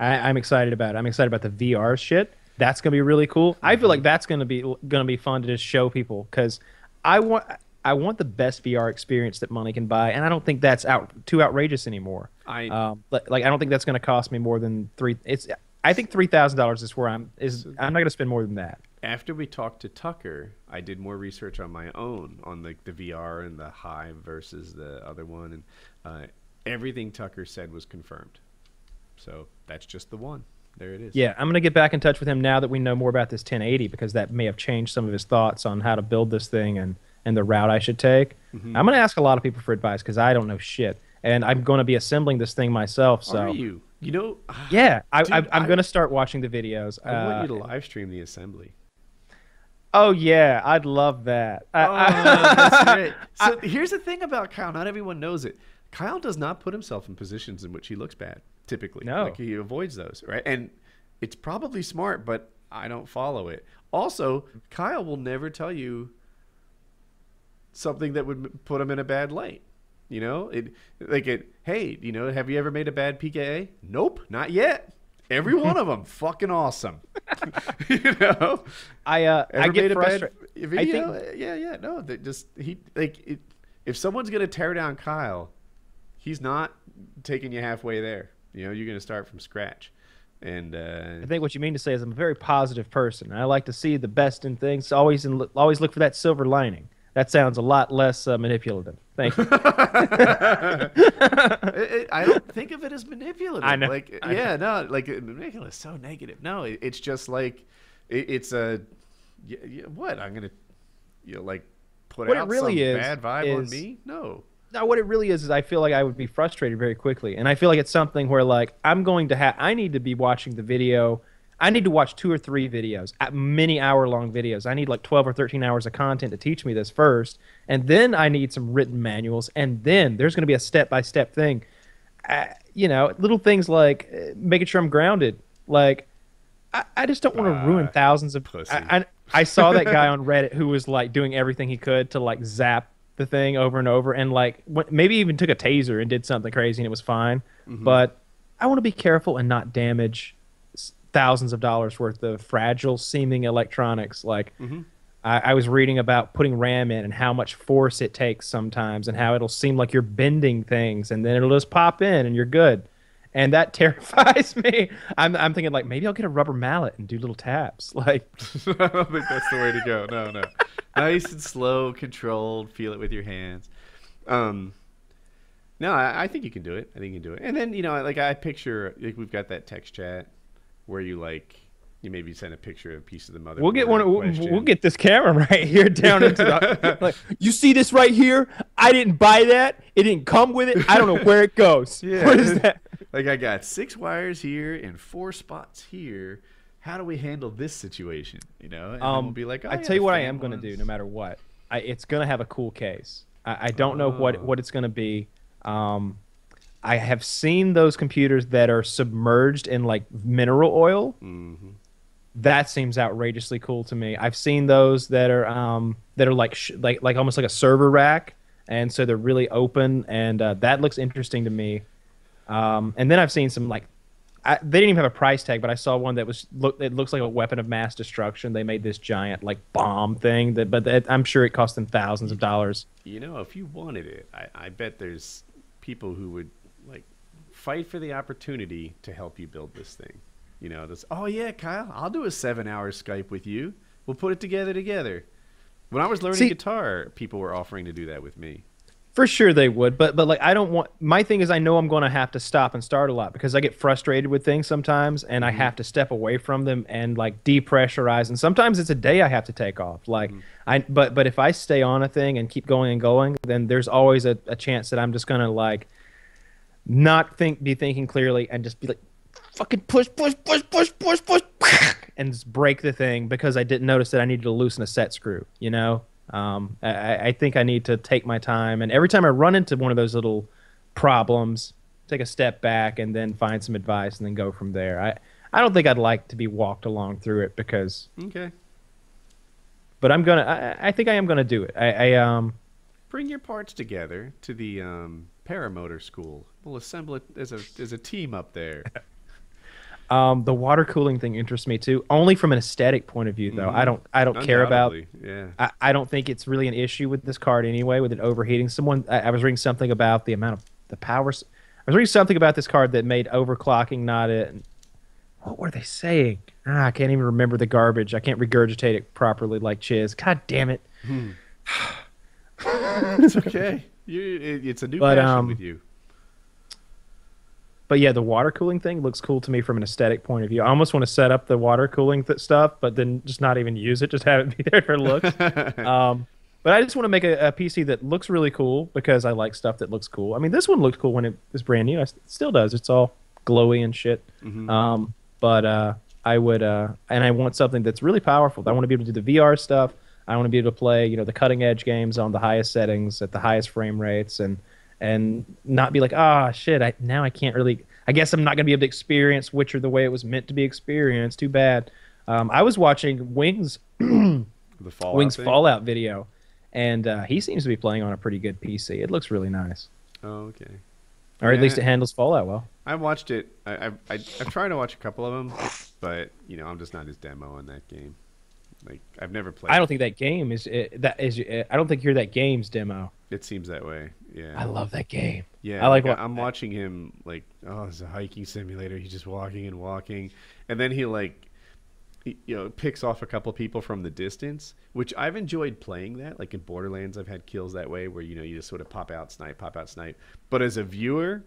I, I'm excited about it. I'm excited about the VR shit. That's gonna be really cool. I feel like that's gonna be gonna be fun to just show people because I want I want the best VR experience that money can buy, and I don't think that's out too outrageous anymore. I Um, like, like I don't think that's gonna cost me more than three. It's I think three thousand dollars is where I'm is. I'm not gonna spend more than that. After we talked to Tucker, I did more research on my own on like the, VR and the Vive versus the other one, and uh, everything Tucker said was confirmed. So that's just the one. There it is. Yeah, I'm gonna get back in touch with him now that we know more about this 1080 because that may have changed some of his thoughts on how to build this thing and and the route I should take. Mm-hmm. I'm gonna ask a lot of people for advice because I don't know shit, and I'm gonna be assembling this thing myself. So Are you? You know, yeah, I, Dude, I, I'm I- gonna start watching the videos. I want you to Uh, live stream the assembly. Oh yeah, I'd love that. I- Oh, I- that's right. So here's the thing about Kyle. Not everyone knows it. Kyle does not put himself in positions in which he looks bad. Typically, No. like he avoids those, right? And it's probably smart, but I don't follow it. Also, Kyle will never tell you something that would put him in a bad light. You know, it like it. Hey, you know, have you ever made a bad PKA? Nope, not yet. Every one of them, fucking awesome. you know, I uh, I get frustrated. video? I think- yeah, yeah. No, that just he like it, if someone's gonna tear down Kyle, he's not taking you halfway there. You know, you're gonna start from scratch, and uh, I think what you mean to say is I'm a very positive person. I like to see the best in things. Always and always look for that silver lining. That sounds a lot less uh, manipulative. Thank you. it- it- I don't think of it as manipulative. I know, Like, I know. yeah, no, like manipulative is so negative. No, it, it's just like it, it's a y y what I'm gonna you know, like put What it out really some is- bad vibe on me. No, Now, what it really is is I feel like I would be frustrated very quickly, and I feel like it's something where like I'm going to have I need to be watching the video. I need to watch two or three videos, uh, many hour long videos. I need like 12 or 13 hours of content to teach me this first, and then I need some written manuals, and then there's going to be a step by step thing. Uh, you know, little things like uh, making sure I'm grounded. Like, I, I just don't want to ruin Ah, thousands of. I, I, I saw that guy on Reddit who was like doing everything he could to like zap the thing over and over, and like maybe even took a taser and did something crazy, and it was fine. Mm-hmm. But I want to be careful and not damage thousands of dollars worth of fragile seeming electronics. Like Mm-hmm. I, I was reading about putting RAM in and how much force it takes sometimes, and how it'll seem like you're bending things, and then it'll just pop in and you're good. And that terrifies me. I'm, I'm thinking like maybe I'll get a rubber mallet and do little taps. Like I don't think that's the way to go. No, no. nice and slow, controlled. Feel it with your hands. Um, no, I, I think you can do it. I think you can do it. And then you know, like I picture, like we've got that text chat where you like you maybe send a picture of a piece of the mother. we'll get one. We'll, we'll get this camera right here down into the. like you see this right here? I didn't buy that. It didn't come with it. I don't know where it goes. Yeah. What is that? Like I got six wires here and four spots here. How do we handle this situation? You know, and um, we'll be like, oh, I yeah, tell you what I am going to do, no matter what. I, it's going to have a cool case. I, I don't know what Oh. what it's going to be. Um, I have seen those computers that are submerged in like mineral oil. Mhm. That seems outrageously cool to me. I've seen those that are um, that are like sh- like like almost like a server rack, and so they're really open, and uh, that looks interesting to me. Um, and then I've seen some like I, they didn't even have a price tag, but I saw one that was look. It looks like a weapon of mass destruction. They made this giant like bomb thing that, but that, I'm sure it cost them thousands of dollars. You know, if you wanted it, I, I bet there's people who would fight for the opportunity to help you build this thing. You know, this. Oh yeah, Kyle, I'll do a seven-hour Skype with you. We'll put it together together. When I was learning See- guitar, people were offering to do that with me. For sure they would, but but like I don't want my thing is I know I'm going to have to stop and start a lot because I get frustrated with things sometimes and I mm-hmm. have to step away from them and like depressurize and sometimes it's a day I have to take off. Like mm-hmm. I but but if I stay on a thing and keep going and going, then there's always a, a chance that I'm just going to like not think be thinking clearly and just be like fucking push push push push push push and just break the thing because I didn't notice that I needed to loosen a set screw, you know? Um, I, I think I need to take my time, and every time I run into one of those little problems, take a step back and then find some advice and then go from there. I, I don't think I'd like to be walked along through it because, Okay. but I'm gonna. I, I think I am gonna do it. I, I um. Bring your parts together to the um, paramotor school. We'll assemble it as a as a team up there. Um, the water cooling thing interests me too, only from an aesthetic point of view, though. I don't, I don't care about. Yeah. I, I don't think it's really an issue with this card anyway, with it overheating. Someone, I, I was reading something about the amount of the power. I was reading something about this card that made overclocking not it. What were they saying? Ah, I can't even remember the garbage. I can't regurgitate it properly like Chiz. God damn it. it's okay. You, it, it's a new But, passion um, with you. But yeah, the water cooling thing looks cool to me from an aesthetic point of view. I almost want to set up the water cooling th- stuff, but then just not even use it, just have it be there for looks. um, but I just want to make a, a PC that looks really cool because I like stuff that looks cool. I mean, this one looked cool when it was brand new. It still does. It's all glowy and shit. Um, but uh, I would, uh, and I want something that's really powerful. I want to be able to do the VR stuff. I want to be able to play, you know, the cutting edge games on the highest settings at the highest frame rates, and and not be like, ah, shit. I now I can't really. I guess I'm not gonna be able to experience Witcher the way it was meant to be experienced. Too bad. Um, I was watching Wings The Fallout Wings thing? Fallout video, and uh, he seems to be playing on a pretty good PC. It looks really nice, Oh, okay. or at least it handles Fallout well. I watched it. I, I, I, I've tried to watch a couple of them, but you know, I'm just not his demo in that game. Like, I've never played. I don't think that game is uh, that is. I don't think you're that game's demo. It seems that way. Yeah. I love that game. Yeah, I like like, I'm watching him like, oh, it's a hiking simulator. He's just walking and walking, and then he like, he, you know, picks off a couple people from the distance, which I've enjoyed playing that. Like in Borderlands, I've had kills that way where you know you just sort of pop out, snipe, pop out, snipe. But as a viewer,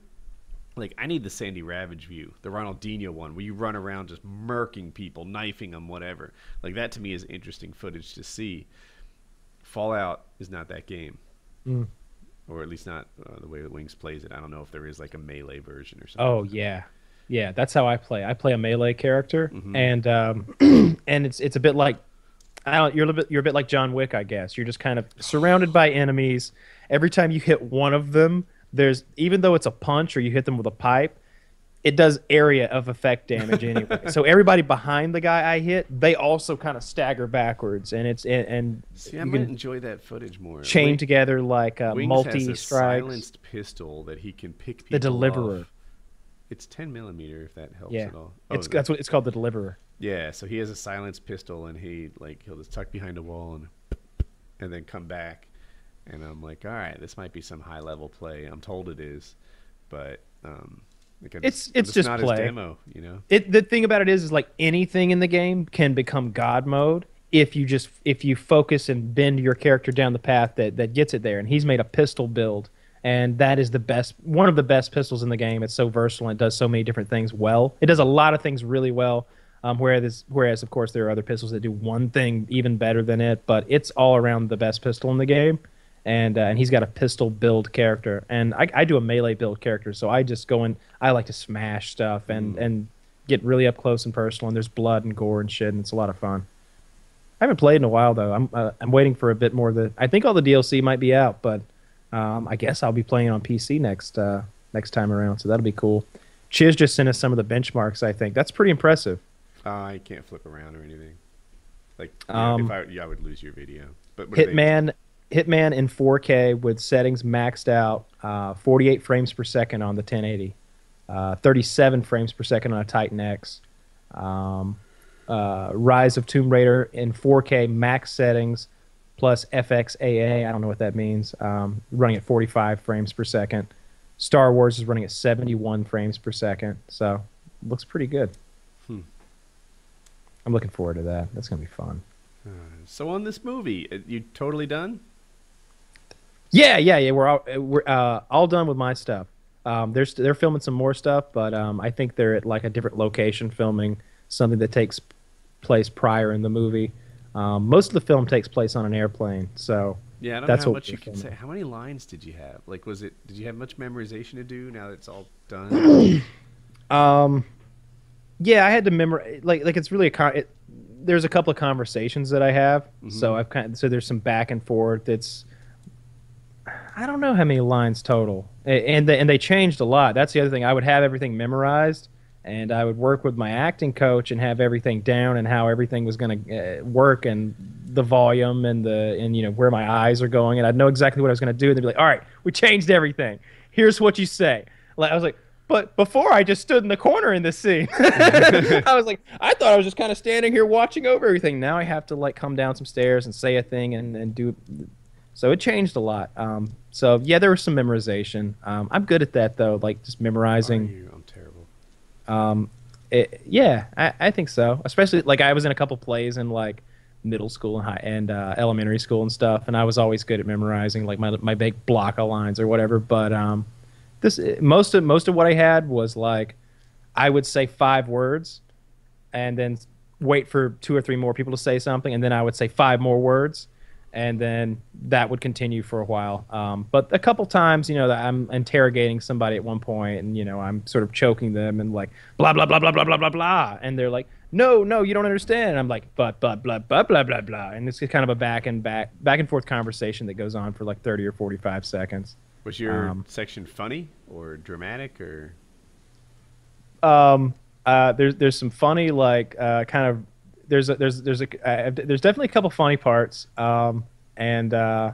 like I need the Sandy Ravage view, the Ronaldinho one, where you run around just murking people, knifing them, whatever. Like that to me is interesting footage to see. Fallout is not that game Mm. or at least not uh, the way that Wings plays it. I don't know if there is like a melee version or something. Oh yeah, yeah. That's how I play. I play a melee character, Mhm. and um, and it's it's a bit like I don't, you're a bit you're a bit like John Wick, I guess. You're just kind of surrounded by enemies. Every time you hit one of them, there's even though it's a punch or you hit them with a pipe, it does area of effect damage anyway. so everybody behind the guy I hit, they also kind of stagger backwards, and it's and, and See, I you might can enjoy that footage more. chain Wing- together like uh, Wings multi has a strikes. silenced pistol that he can pick people The deliverer. off. It's 10 millimeter if that helps Yeah, at all. Oh, it's that's what it's called, the deliverer. yeah. So he has a silenced pistol and he like he'll just tuck behind a wall and and then come back. And I'm like, all right, this might be some high level play. I'm told it is, but um, like I'm It's- it's just not play. demo, you know. it the thing about it is is like anything in the game can become god mode if you just if you focus and bend your character down the path that that gets it there and he's made a pistol build and that is the best one of the best pistols in the game it's so versatile and it does so many different things well it does a lot of things really well um, whereas whereas of course there are other pistols that do one thing even better than it but it's all around the best pistol in the game and uh, and he's got a pistol build character and I, I do a melee build character so i just go in i like to smash stuff and and get really up close and personal and there's blood and gore and shit and it's a lot of fun. I haven't played in a while though. I'm uh, i'm waiting for a bit more of the i think all the dlc might be out but um, i guess i'll be playing on pc next uh, next time around so that'll be cool. Chiz just sent us some of the benchmarks i think. That's pretty impressive. Uh, I can't flip around or anything. Like Um, if I, yeah, I would lose your video. But what are Hitman Hitman in 4K with settings maxed out, uh, 48 frames per second on the 1080, uh, 37 frames per second on a Titan X. Um, uh, Rise of Tomb Raider in 4K max settings plus FXAA. I don't know what that means. Um, running at 45 frames per second. Star Wars is running at 71 frames per second, so looks pretty good. Hmm. I'm looking forward to that. That's gonna be fun. So on this movie, uh, you totally done? Yeah, yeah, yeah. We're all we're uh, all done with my stuff. Um, they're they're filming some more stuff, but um, I think they're at like a different location filming something that takes place prior in the movie. Um, most of the film takes place on an airplane, so Yeah, I don't That's know how what much you can filming. say. How many lines did you have? Like, was it? Did you have much memorization to do now that it's all done? Um, yeah, I had to memorize. Like, like it's really a con- it, there's a couple of conversations that I have, so I've kind of so there's some back and forth. It's I don't know how many lines total, and they, and they changed a lot. That's the other thing. I would have everything memorized, and I would work with my acting coach and have everything down and how everything was going to uh, work and the volume and the and you know where my eyes are going, and I'd know exactly what I was going to do. And they'd be like, "All right, we changed everything. Here's what you say." Like I was like. But before I just stood in the corner in this scene. I was like, I thought I was just kind of standing here watching over everything. Now I have to like come down some stairs and say a thing and, and do so it changed a lot. Um, so yeah, there was some memorization. Um, I'm good at that though, like just Are memorizing. you? I'm terrible. Um, it, yeah, I, I think so. Especially like I was in a couple plays in like middle school and high and uh, elementary school and stuff, and I was always good at memorizing like my my big block of lines or whatever. But um, this most of most of what I had was like I would say five words, and then wait for two or three more people to say something, and then I would say five more words, and then that would continue for a while. Um, but a couple times, you know, that I'm interrogating somebody at one point, and you know, I'm sort of choking them and like blah blah blah blah blah blah blah blah, and they're like, "No, no, you don't understand." And I'm like, "But but blah blah blah blah blah," and it's kind of a back and back back and forth conversation that goes on for like 30 or 45 seconds. Was your Um, section funny or dramatic or? um uh there's there's some funny like uh kind of there's a there's there's a uh, there's definitely a couple funny parts um and uh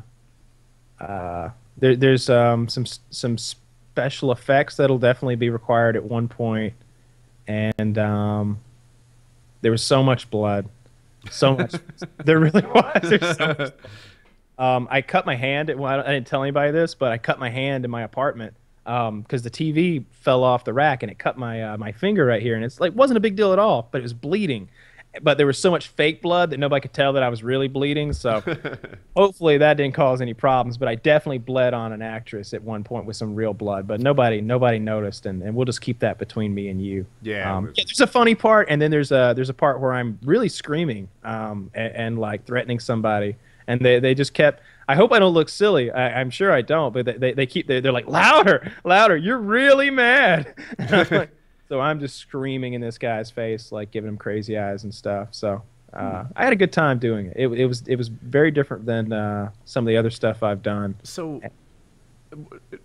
uh there, there's um some some special effects that'll definitely be required at one point and um there was so much blood so much there really was so much um, I cut my hand. Well, I, didn't tell anybody this, but I cut my hand in my apartment because the TV fell off the rack and it cut my uh, my finger right here, and it's like wasn't a big deal at all, but it was bleeding. But there was so much fake blood that nobody could tell that I was really bleeding. So hopefully that didn't cause any problems. But I definitely bled on an actress at one point with some real blood, but nobody nobody noticed, and, and we'll just keep that between me and you. Yeah, Um, was- yeah, there's a funny part, and then there's a there's a part where I'm really screaming um, and, and like threatening somebody, and they, they just kept. I hope I don't look silly. I, I'm sure I don't, but they, they, they keep they, they're like louder, louder. You're really mad. And I'm like- so I'm just screaming in this guy's face, like giving him crazy eyes and stuff. So uh, I had a good time doing it. It, it was it was very different than uh, some of the other stuff I've done. So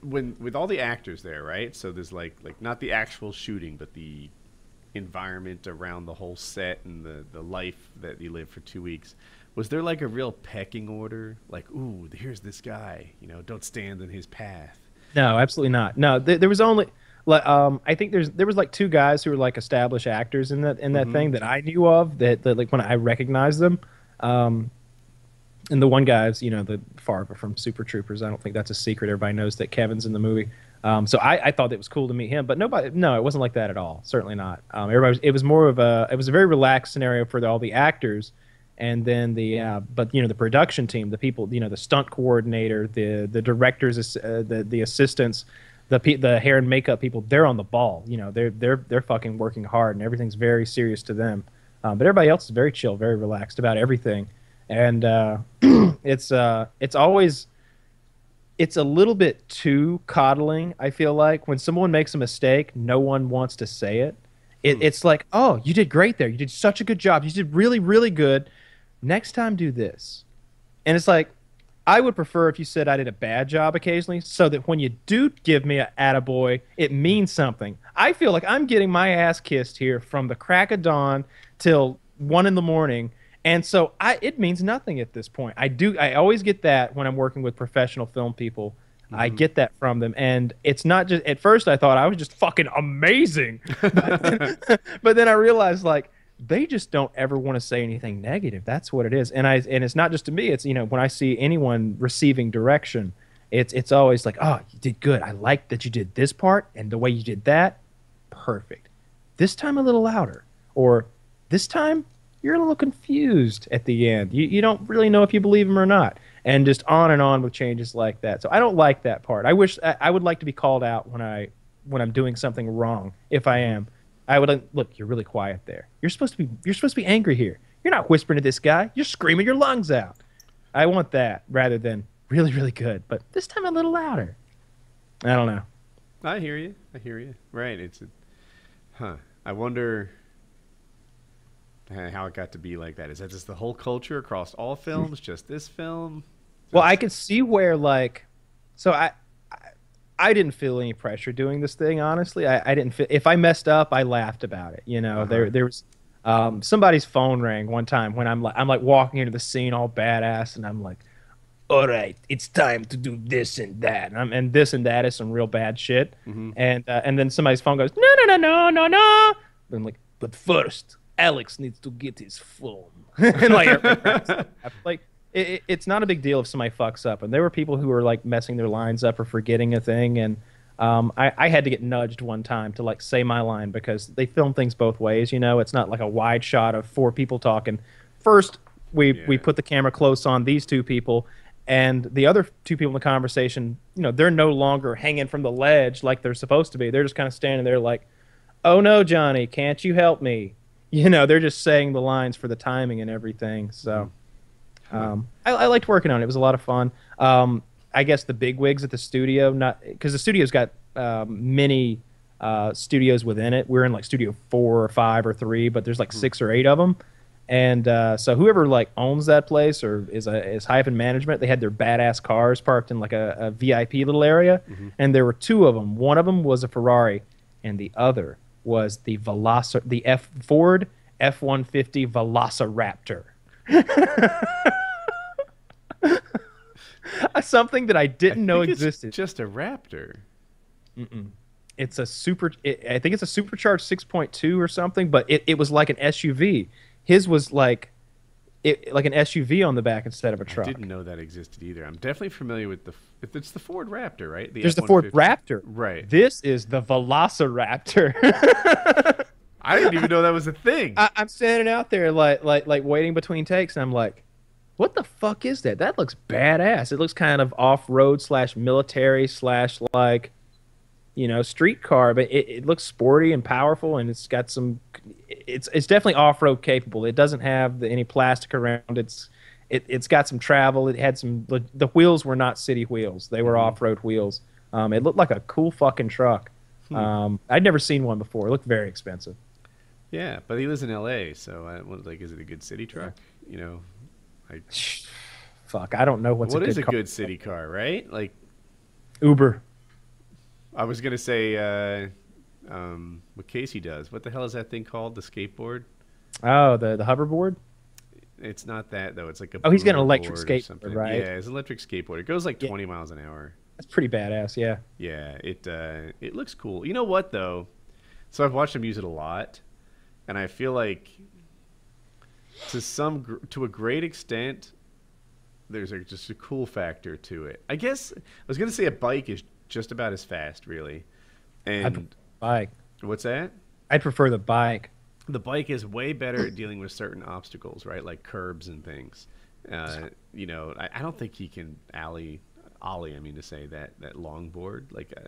when with all the actors there, right? So there's like like not the actual shooting, but the environment around the whole set and the the life that you live for two weeks. Was there like a real pecking order? Like, ooh, here's this guy. You know, don't stand in his path. No, absolutely not. No, th- there was only um I think there's there was like two guys who were like established actors in that in that thing that I knew of that, that like when I recognized them. Um and the one guy's, you know, the Farva from Super Troopers. I don't think that's a secret. Everybody knows that Kevin's in the movie. Um, so I, I thought it was cool to meet him, but nobody, no, it wasn't like that at all. Certainly not. Um, everybody, was, it was more of a, it was a very relaxed scenario for the, all the actors, and then the, uh, but you know, the production team, the people, you know, the stunt coordinator, the the directors, uh, the the assistants, the pe- the hair and makeup people, they're on the ball. You know, they're they're they're fucking working hard, and everything's very serious to them. Um, but everybody else is very chill, very relaxed about everything, and uh, it's uh, it's always it's a little bit too coddling. I feel like when someone makes a mistake, no one wants to say it. it It's like, oh, you did great there. You did such a good job. You did really, really good. Next time, do this. And it's like, I would prefer if you said I did a bad job occasionally, so that when you do give me a attaboy, it means something. I feel like I'm getting my ass kissed here from the crack of dawn till one in the morning, and so I it means nothing at this point. I do I always get that when I'm working with professional film people. I mm-hmm. get that from them, and it's not just. At first, I thought I was just fucking amazing, but then, but then I realized like they just don't ever want to say anything negative. That's what it is, and I and it's not just to me. It's you know when I see anyone receiving direction, it's it's always like, oh, you did good. I like that you did this part and the way you did that, perfect. This time a little louder, or this time you're a little confused at the end. You you don't really know if you believe him or not, and just on and on with changes like that. So I don't like that part. I wish I, I would like to be called out when I when I'm doing something wrong. If I am, I would like, look. You're really quiet there. You're supposed to be you're supposed to be angry here. You're not whispering to this guy. You're screaming your lungs out. I want that rather than really really good, but this time a little louder. I don't know. I hear you. I hear you. Right. It's a, huh. I wonder how it got to be like that. Is that just the whole culture across all films? Hmm. Just this film? Well, I could see where like, so I, I, didn't feel any pressure doing this thing. Honestly, I, I didn't feel if I messed up, I laughed about it. You know, Uh-huh. there there was um, somebody's phone rang one time when I'm like I'm like walking into the scene all badass, and I'm like, all right, it's time to do this and that, and, I'm, and this and that is some real bad shit. Mhm. And uh, and then somebody's phone goes, no no no no no no. And I'm like, but first, Alex needs to get his phone. and like, like it, it- it's not a big deal if somebody fucks up. And there were people who were like messing their lines up or forgetting a thing. And um, I, I had to get nudged one time to like say my line because they film things both ways. You know, it's not like a wide shot of four people talking. First, we we put the camera close on these two people. And the other two people in the conversation, you know, they're no longer hanging from the ledge like they're supposed to be. They're just kind of standing there like, oh no, Johnny, can't you help me? You know, they're just saying the lines for the timing and everything. So um, I, I liked working on it. It was a lot of fun. Um, I guess the big wigs at the studio, not because the studio's got um, many uh, studios within it. We're in like studio four or five or three, but there's like six or eight of them. And uh, so whoever like owns that place or is a is hyphen management, they had their badass cars parked in like a, a VIP little area, and there were two of them. One of them was a Ferrari, and the other was the Veloci- the F Ford F one fifty Velociraptor. Something that I I didn't know think it's existed. Just a raptor. It's a super. It, I think it's a supercharged 6.2 or something, but it, it was like an SUV. His was like, it like an SUV on the back instead of a truck. I didn't know that existed either. I'm definitely familiar with the. it's the Ford Raptor, right? There's the Ford F-150. Raptor. Right. This is the Velociraptor. I didn't even know that was a thing. I, I'm standing out there like like like waiting between takes, and I'm like, what the fuck is that? That looks badass. It looks kind of off road slash military slash like, you know, street car, but it, it looks sporty and powerful, and it's got some. It's it's definitely off road capable. It doesn't have the, any plastic around. It's it, it's got some travel. It had some. The, the wheels were not city wheels. They were off road wheels. Um, it looked like a cool fucking truck. Um, I'd never seen one before. It looked very expensive. Yeah, but he lives in L.A., so I was like, is it a good city truck? You know, like Fuck, I don't know what's what a is a car. good city car, right? Like Uber. I was gonna say, uh, um, what Casey does. What the hell is that thing called? The skateboard? Oh, the the hoverboard. It's not that though. It's like a. Oh, he's got an electric skateboard, right? Yeah, it's an electric skateboard. It goes like Yeah. 20 miles an hour. That's pretty badass. Yeah. Yeah, it uh, it looks cool. You know what though? So I've watched him use it a lot, and I feel like to some to a great extent, there's a, just a cool factor to it. I guess I was gonna say a bike is just about as fast, really. And Bike. what's that? I'd prefer the bike. the bike is way better at dealing with certain obstacles, right? Like curbs and things. Uh, you know, I, I don't think he can alley, ollie. I mean to say that that longboard, like, uh,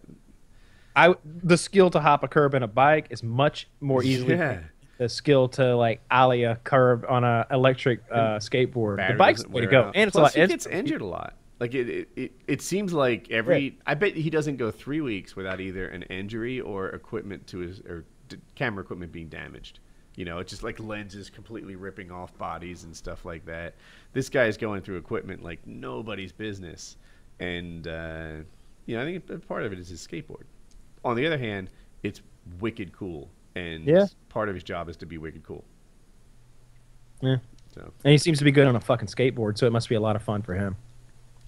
I the skill to hop a curb in a bike is much more easily Yeah. The skill to like alley a curb on a electric uh, skateboard. battery the bike's the way to go, out. and it's a Plus, lot. he it's- gets injured a lot. Like it, it, it, it seems like every. I bet he doesn't go three weeks without either an injury or equipment to his or d- camera equipment being damaged. You know, it's just like lenses completely ripping off bodies and stuff like that. This guy is going through equipment like nobody's business, and uh, you know, I think part of it is his skateboard. On the other hand, it's wicked cool, and Yeah. part of his job is to be wicked cool. Yeah. So and he seems to be good on a fucking skateboard, so it must be a lot of fun for him.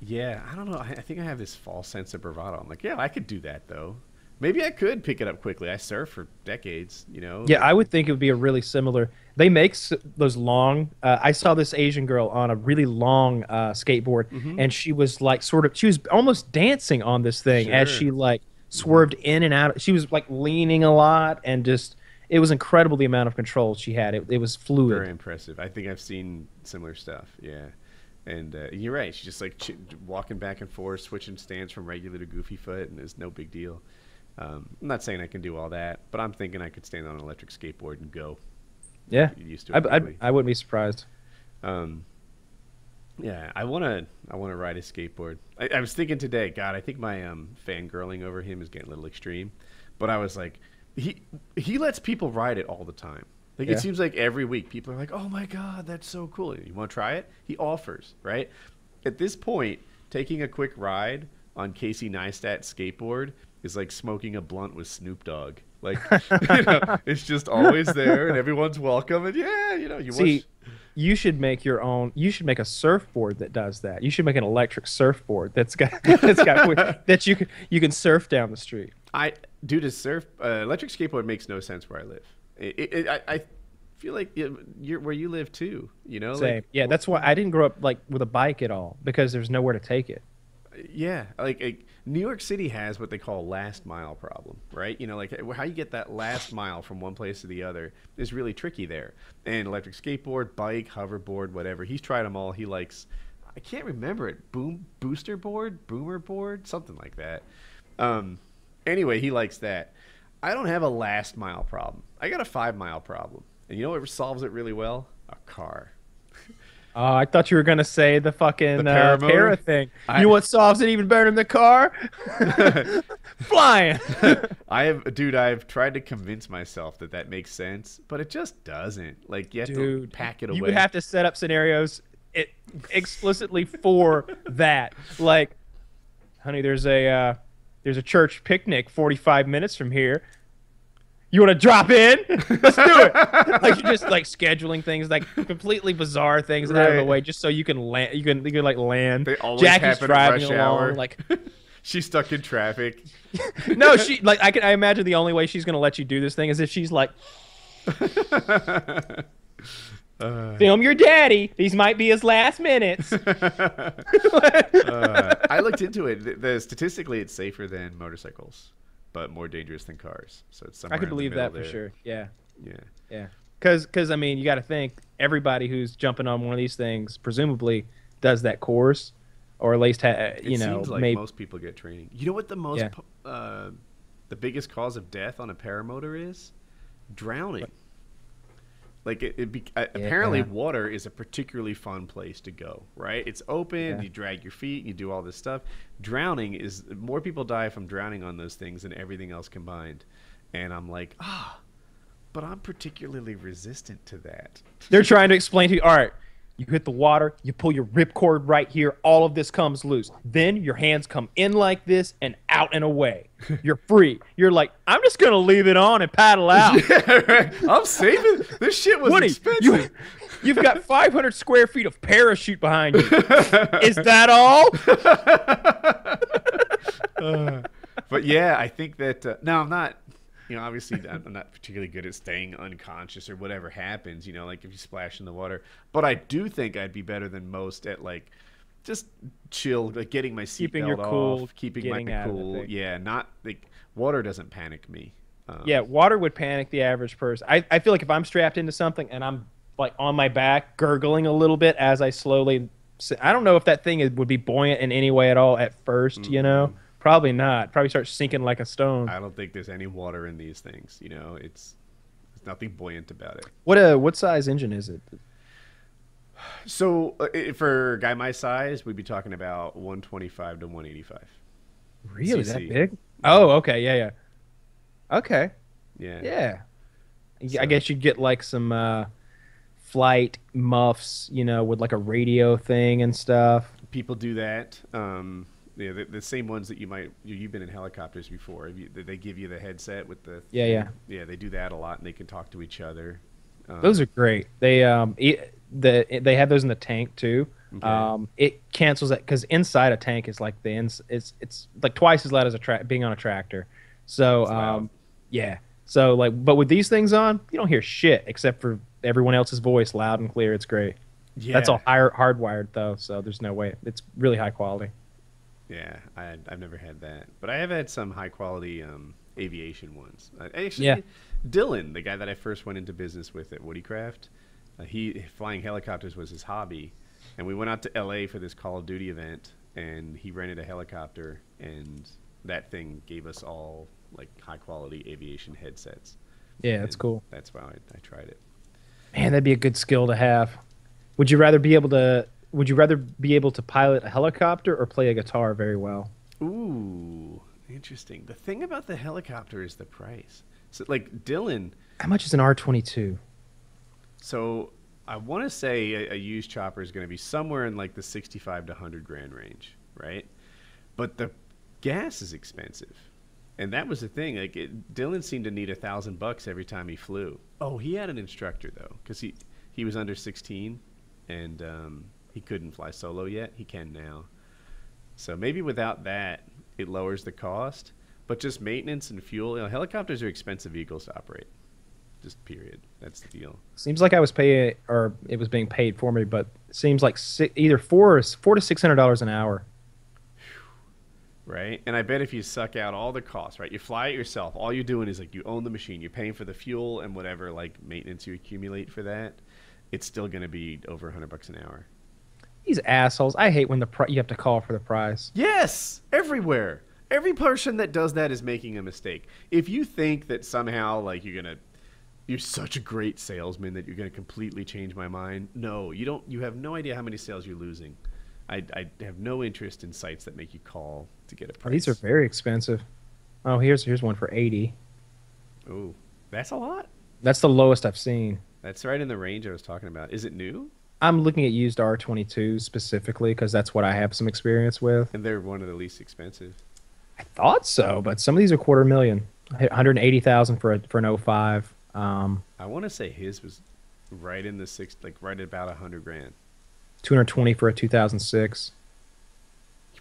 Yeah, I don't know. I, I think I have this false sense of bravado. I'm like, yeah, I could do that though. Maybe I could pick it up quickly. I surfed for decades, you know. Yeah, I would think it would be a really similar. They make s- those long. Uh, I saw this Asian girl on a really long uh, skateboard, Mm-hmm. and she was like sort of. She was almost dancing on this thing as she like swerved in and out. She was like leaning a lot, and just it was incredible the amount of control she had. It, it was fluid. Very impressive. I think I've seen similar stuff. Yeah, and uh, you're right. She's just like ch- walking back and forth, switching stands from regular to goofy foot, and it's no big deal. Um, I'm not saying I can do all that, but I'm thinking I could stand on an electric skateboard and go. yeah, used to I, it I. I wouldn't be surprised. Um, yeah, I wanna I wanna ride a skateboard. I, I was thinking today, God, I think my um, fangirling over him is getting a little extreme, but I was like, he he lets people ride it all the time. Like Yeah. it seems like every week people are like, "Oh my God, that's so cool! You want to try it?" He offers, right? At this point, taking a quick ride on Casey Neistat's skateboard is like smoking a blunt with Snoop Dogg. Like, you know, it's just always there, and everyone's welcome. And yeah, you know, you See, watch. You should make your own. You should make a surfboard that does that. You should make an electric surfboard that's got that's got that you can you can surf down the street. I due to surf uh, electric skateboard makes no sense where I live. It, it, it, I, I feel like you- you're where you live too. You know, Same. like, yeah, that's why I didn't grow up like with a bike at all because there's nowhere to take it. Yeah, like, like New York City has what they call last mile problem, right? You know, like how you get that last mile from one place to the other is really tricky there. And electric skateboard, bike, hoverboard, whatever. He's tried them all. He likes. I can't remember it. Boom booster board, boomer board, something like that. Um, anyway, he likes that. I don't have a last mile problem. I got a five mile problem. And you know what solves it really well? A car. Oh, I thought you were gonna say the fucking The uh, para thing. I- you know what solves it even better than the car? Flying. I have, dude. I've tried to convince myself that that makes sense, but it just doesn't. Like you have to pack it away. you would have to set up scenarios it, explicitly for that. Like, honey, there's a uh, there's a church picnic 45 minutes from here. You want to drop in? Let's do it. like you're just like scheduling things, like completely bizarre things out of the way, just so you can land. You can you can like land. They always Jackie's happen driving rush along, hour. like She's stuck in traffic. no, she like I can. I imagine the only way she's gonna let you do this thing is if she's like, Uh, film your daddy. These might be his last minutes. uh, I looked into it. The, the- statistically, it's safer than motorcycles, but more dangerous than cars. So it's somewhere I could believe that for there. sure. Yeah, Yeah. yeah. Because, because I mean, you got to think everybody who's jumping on one of these things presumably does that course, or at least ha- It you know seems like maybe. most people get training. You know what the most, Yeah. uh, the biggest cause of death on a paramotor is? Drowning. Like it, it be, uh, apparently Yeah. water is a particularly fun place to go, right? It's open, Yeah. you drag your feet, you do all this stuff. Drowning is more people die from drowning on those things than everything else combined. And I'm like, ah, but I'm particularly resistant to that. They're trying to explain to you. All right, you hit the water, you pull your ripcord right here. All of this comes loose. Then your hands come in like this and out and away. You're free. You're like, I'm just gonna leave it on and paddle out. I'm saving this shit was Woody, expensive. you, you've got 500 square feet of parachute behind you. Is that all? but yeah, I think that uh, no, I'm not. You know, obviously, I'm I'm not particularly good at staying unconscious or whatever happens. You know, like if you splash in the water. But I do think I'd be better than most at like just chill, like getting my Keeping seatbelt your cool, off, keeping my out of the cool. Yeah, not like water doesn't panic me. Um, Yeah, water would panic the average person. I, I feel like if I'm strapped into something and I'm like on my back, gurgling a little bit as I slowly. I don't know if that thing would be buoyant in any way at all at 1st You know, probably not. Probably start sinking like a stone. I don't think there's any water in these things. You know, it's there's nothing buoyant about it. What uh, what size engine is it? So uh, for a guy my size, we'd be talking about 125 to 185. Really that CC. big? Oh, okay, yeah, yeah. Okay, Yeah. yeah. I guess you'd get like some uh, flight muffs, you know, with like a radio thing and stuff. people do that. Um, yeah, the, the same ones that you might you, you've been in helicopters before. You, they give you the headset with the Yeah, yeah. yeah. They do that a lot, and they can talk to each other. Um, Those are great. They um e- the they have those in the tank too. Okay. Um, it cancels that because inside a tank is like the ins it's it's like twice as loud as a tra- being on a tractor. So, um, yeah. So like, but with these things on, you don't hear shit except for everyone else's voice, loud and clear. It's great. Yeah. That's all higher, hardwired though, so there's no way. It's really high quality. Yeah, I, I've never had that, but I have had some high quality um, aviation ones. I, actually, Yeah. Dylan, the guy that I first went into business with at Woodycraft, uh, he flying helicopters was his hobby, and we went out to L.A. for this Call of Duty event, and he rented a helicopter, and that thing gave us all like high quality aviation headsets. Yeah, that's And cool. That's why I, I tried it. Man, that'd be a good skill to have. Would you rather be able to? Would you rather be able to pilot a helicopter or play a guitar very well? Ooh, interesting. The thing about the helicopter is the price. So, like Dylan, How much is an R twenty two? So I want to say a, a used chopper is going to be somewhere in like the 65 to 100 grand range, right? But the gas is expensive. And that was the thing. Like it, Dylan seemed to need a thousand bucks every time he flew. Oh, he had an instructor though, because he he was under 16, and um, he couldn't fly solo yet. He can now. So maybe without that, it lowers the cost. But just maintenance and fuel. You know, helicopters are expensive vehicles to operate. Just period. That's the deal. Seems like I was paying, or it was being paid for me, but seems like si- either four or four to six hundred dollars an hour. right? And I bet if you suck out all the costs, right? You fly it yourself. All you're doing is like you own the machine. You're paying for the fuel and whatever like maintenance you accumulate for that. It's still going to be over 100 bucks an hour. These assholes! I hate when the pri- you have to call for the price. Yes, everywhere. Every person that does that is making a mistake. If you think that somehow like you're going to you're such a great salesman that you're going to completely change my mind. No, you don't you have no idea how many sales you're losing. I, I have no interest in sites that make you call to get a Oh, price. these are very expensive. Oh, here's here's one for eighty. Ooh, that's a lot. That's the lowest I've seen. That's right in the range I was talking about. Is it new? I'm looking at used R22 specifically because that's what I have some experience with. And they're one of the least expensive. I thought so, but some of these are quarter million. 180,000 for a for an 05. Um, I want to say his was right in the six, like right at about a hundred grand. 220 for a 2006.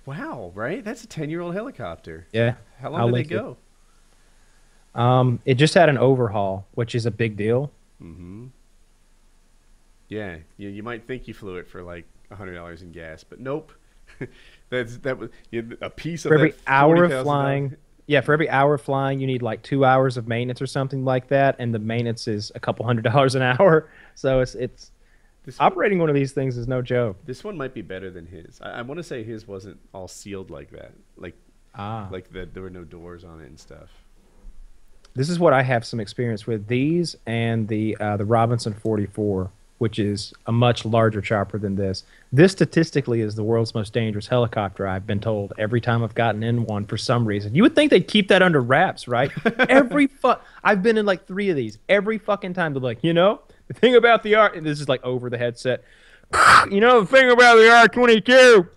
Wow, right? That's a ten-year-old helicopter. Yeah. How long I'll did they link it. go? Um, it just had an overhaul, which is a big deal. Mm-hmm. Yeah, you, you might think you flew it for like a hundred dollars in gas, but nope. That's that was a piece of For every that hour of $40,000 flying, yeah, for every hour of flying, you need like two hours of maintenance or something like that, and the maintenance is a couple hundred dollars an hour. So it's it's This operating one of these things is no joke. this one might be better than his. I, I want to say his wasn't all sealed like that. Like Ah, like the, there were no doors on it and stuff. this is what I have some experience with. These and the uh, the Robinson 44, which is a much larger chopper than this. This statistically is the world's most dangerous helicopter. I've been told every time I've gotten in one for some reason. You would think they'd keep that under wraps, right? every fuck, I've been in like three of these. Every fucking time they're like, you know, the thing about the R, and this is like over the headset. you know the thing about the R22.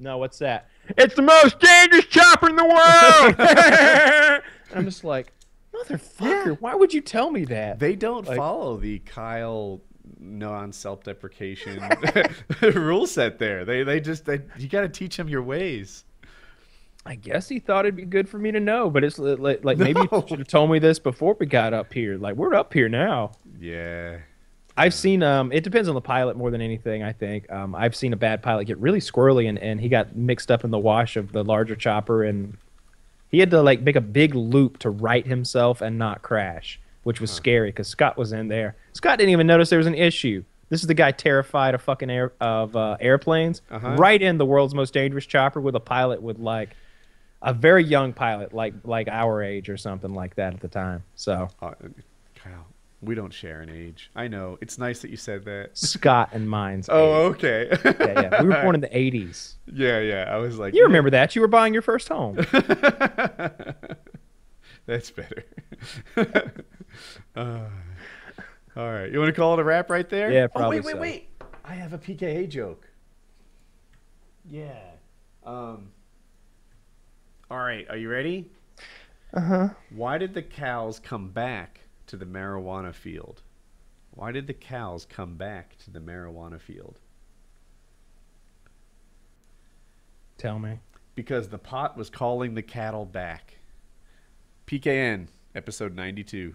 No, what's that? It's the most dangerous chopper in the world. I'm just like, motherfucker, why would you tell me that? They don't Like- follow the Kyle non self-deprecation rule set there. They they just they, you got to teach them your ways. I guess he thought it'd be good for me to know, but it's li- like, like maybe No. you should have told me this before we got up here. Like we're up here now. Yeah. I've seen um it depends on the pilot more than anything, I think. Um I've seen a bad pilot get really squirrely and, and he got mixed up in the wash of the larger chopper and he had to like make a big loop to right himself and not crash, which was scary because Scott was in there. Scott didn't even notice there was an issue. This is the guy terrified of fucking air of uh, airplanes. Uh-huh. Right in the world's most dangerous chopper with a pilot with like a very young pilot, like like our age or something like that at the time. So Uh, Kyle, we don't share an age. I know. It's nice that you said that. Scott and mine's. Oh, age. okay. yeah, yeah. We were born in the '80s. yeah, yeah. I was like, You remember that? You were buying your first home. That's better. Uh, all right. You want to call it a wrap right there? Yeah, Oh, probably wait, wait, so. wait. I have a PKA joke. Yeah. Um. All right. Are you ready? Uh huh. Why did the cows come back to the marijuana field? Why did the cows come back to the marijuana field? Tell me. Because the pot was calling the cattle back. PKA episode ninety two.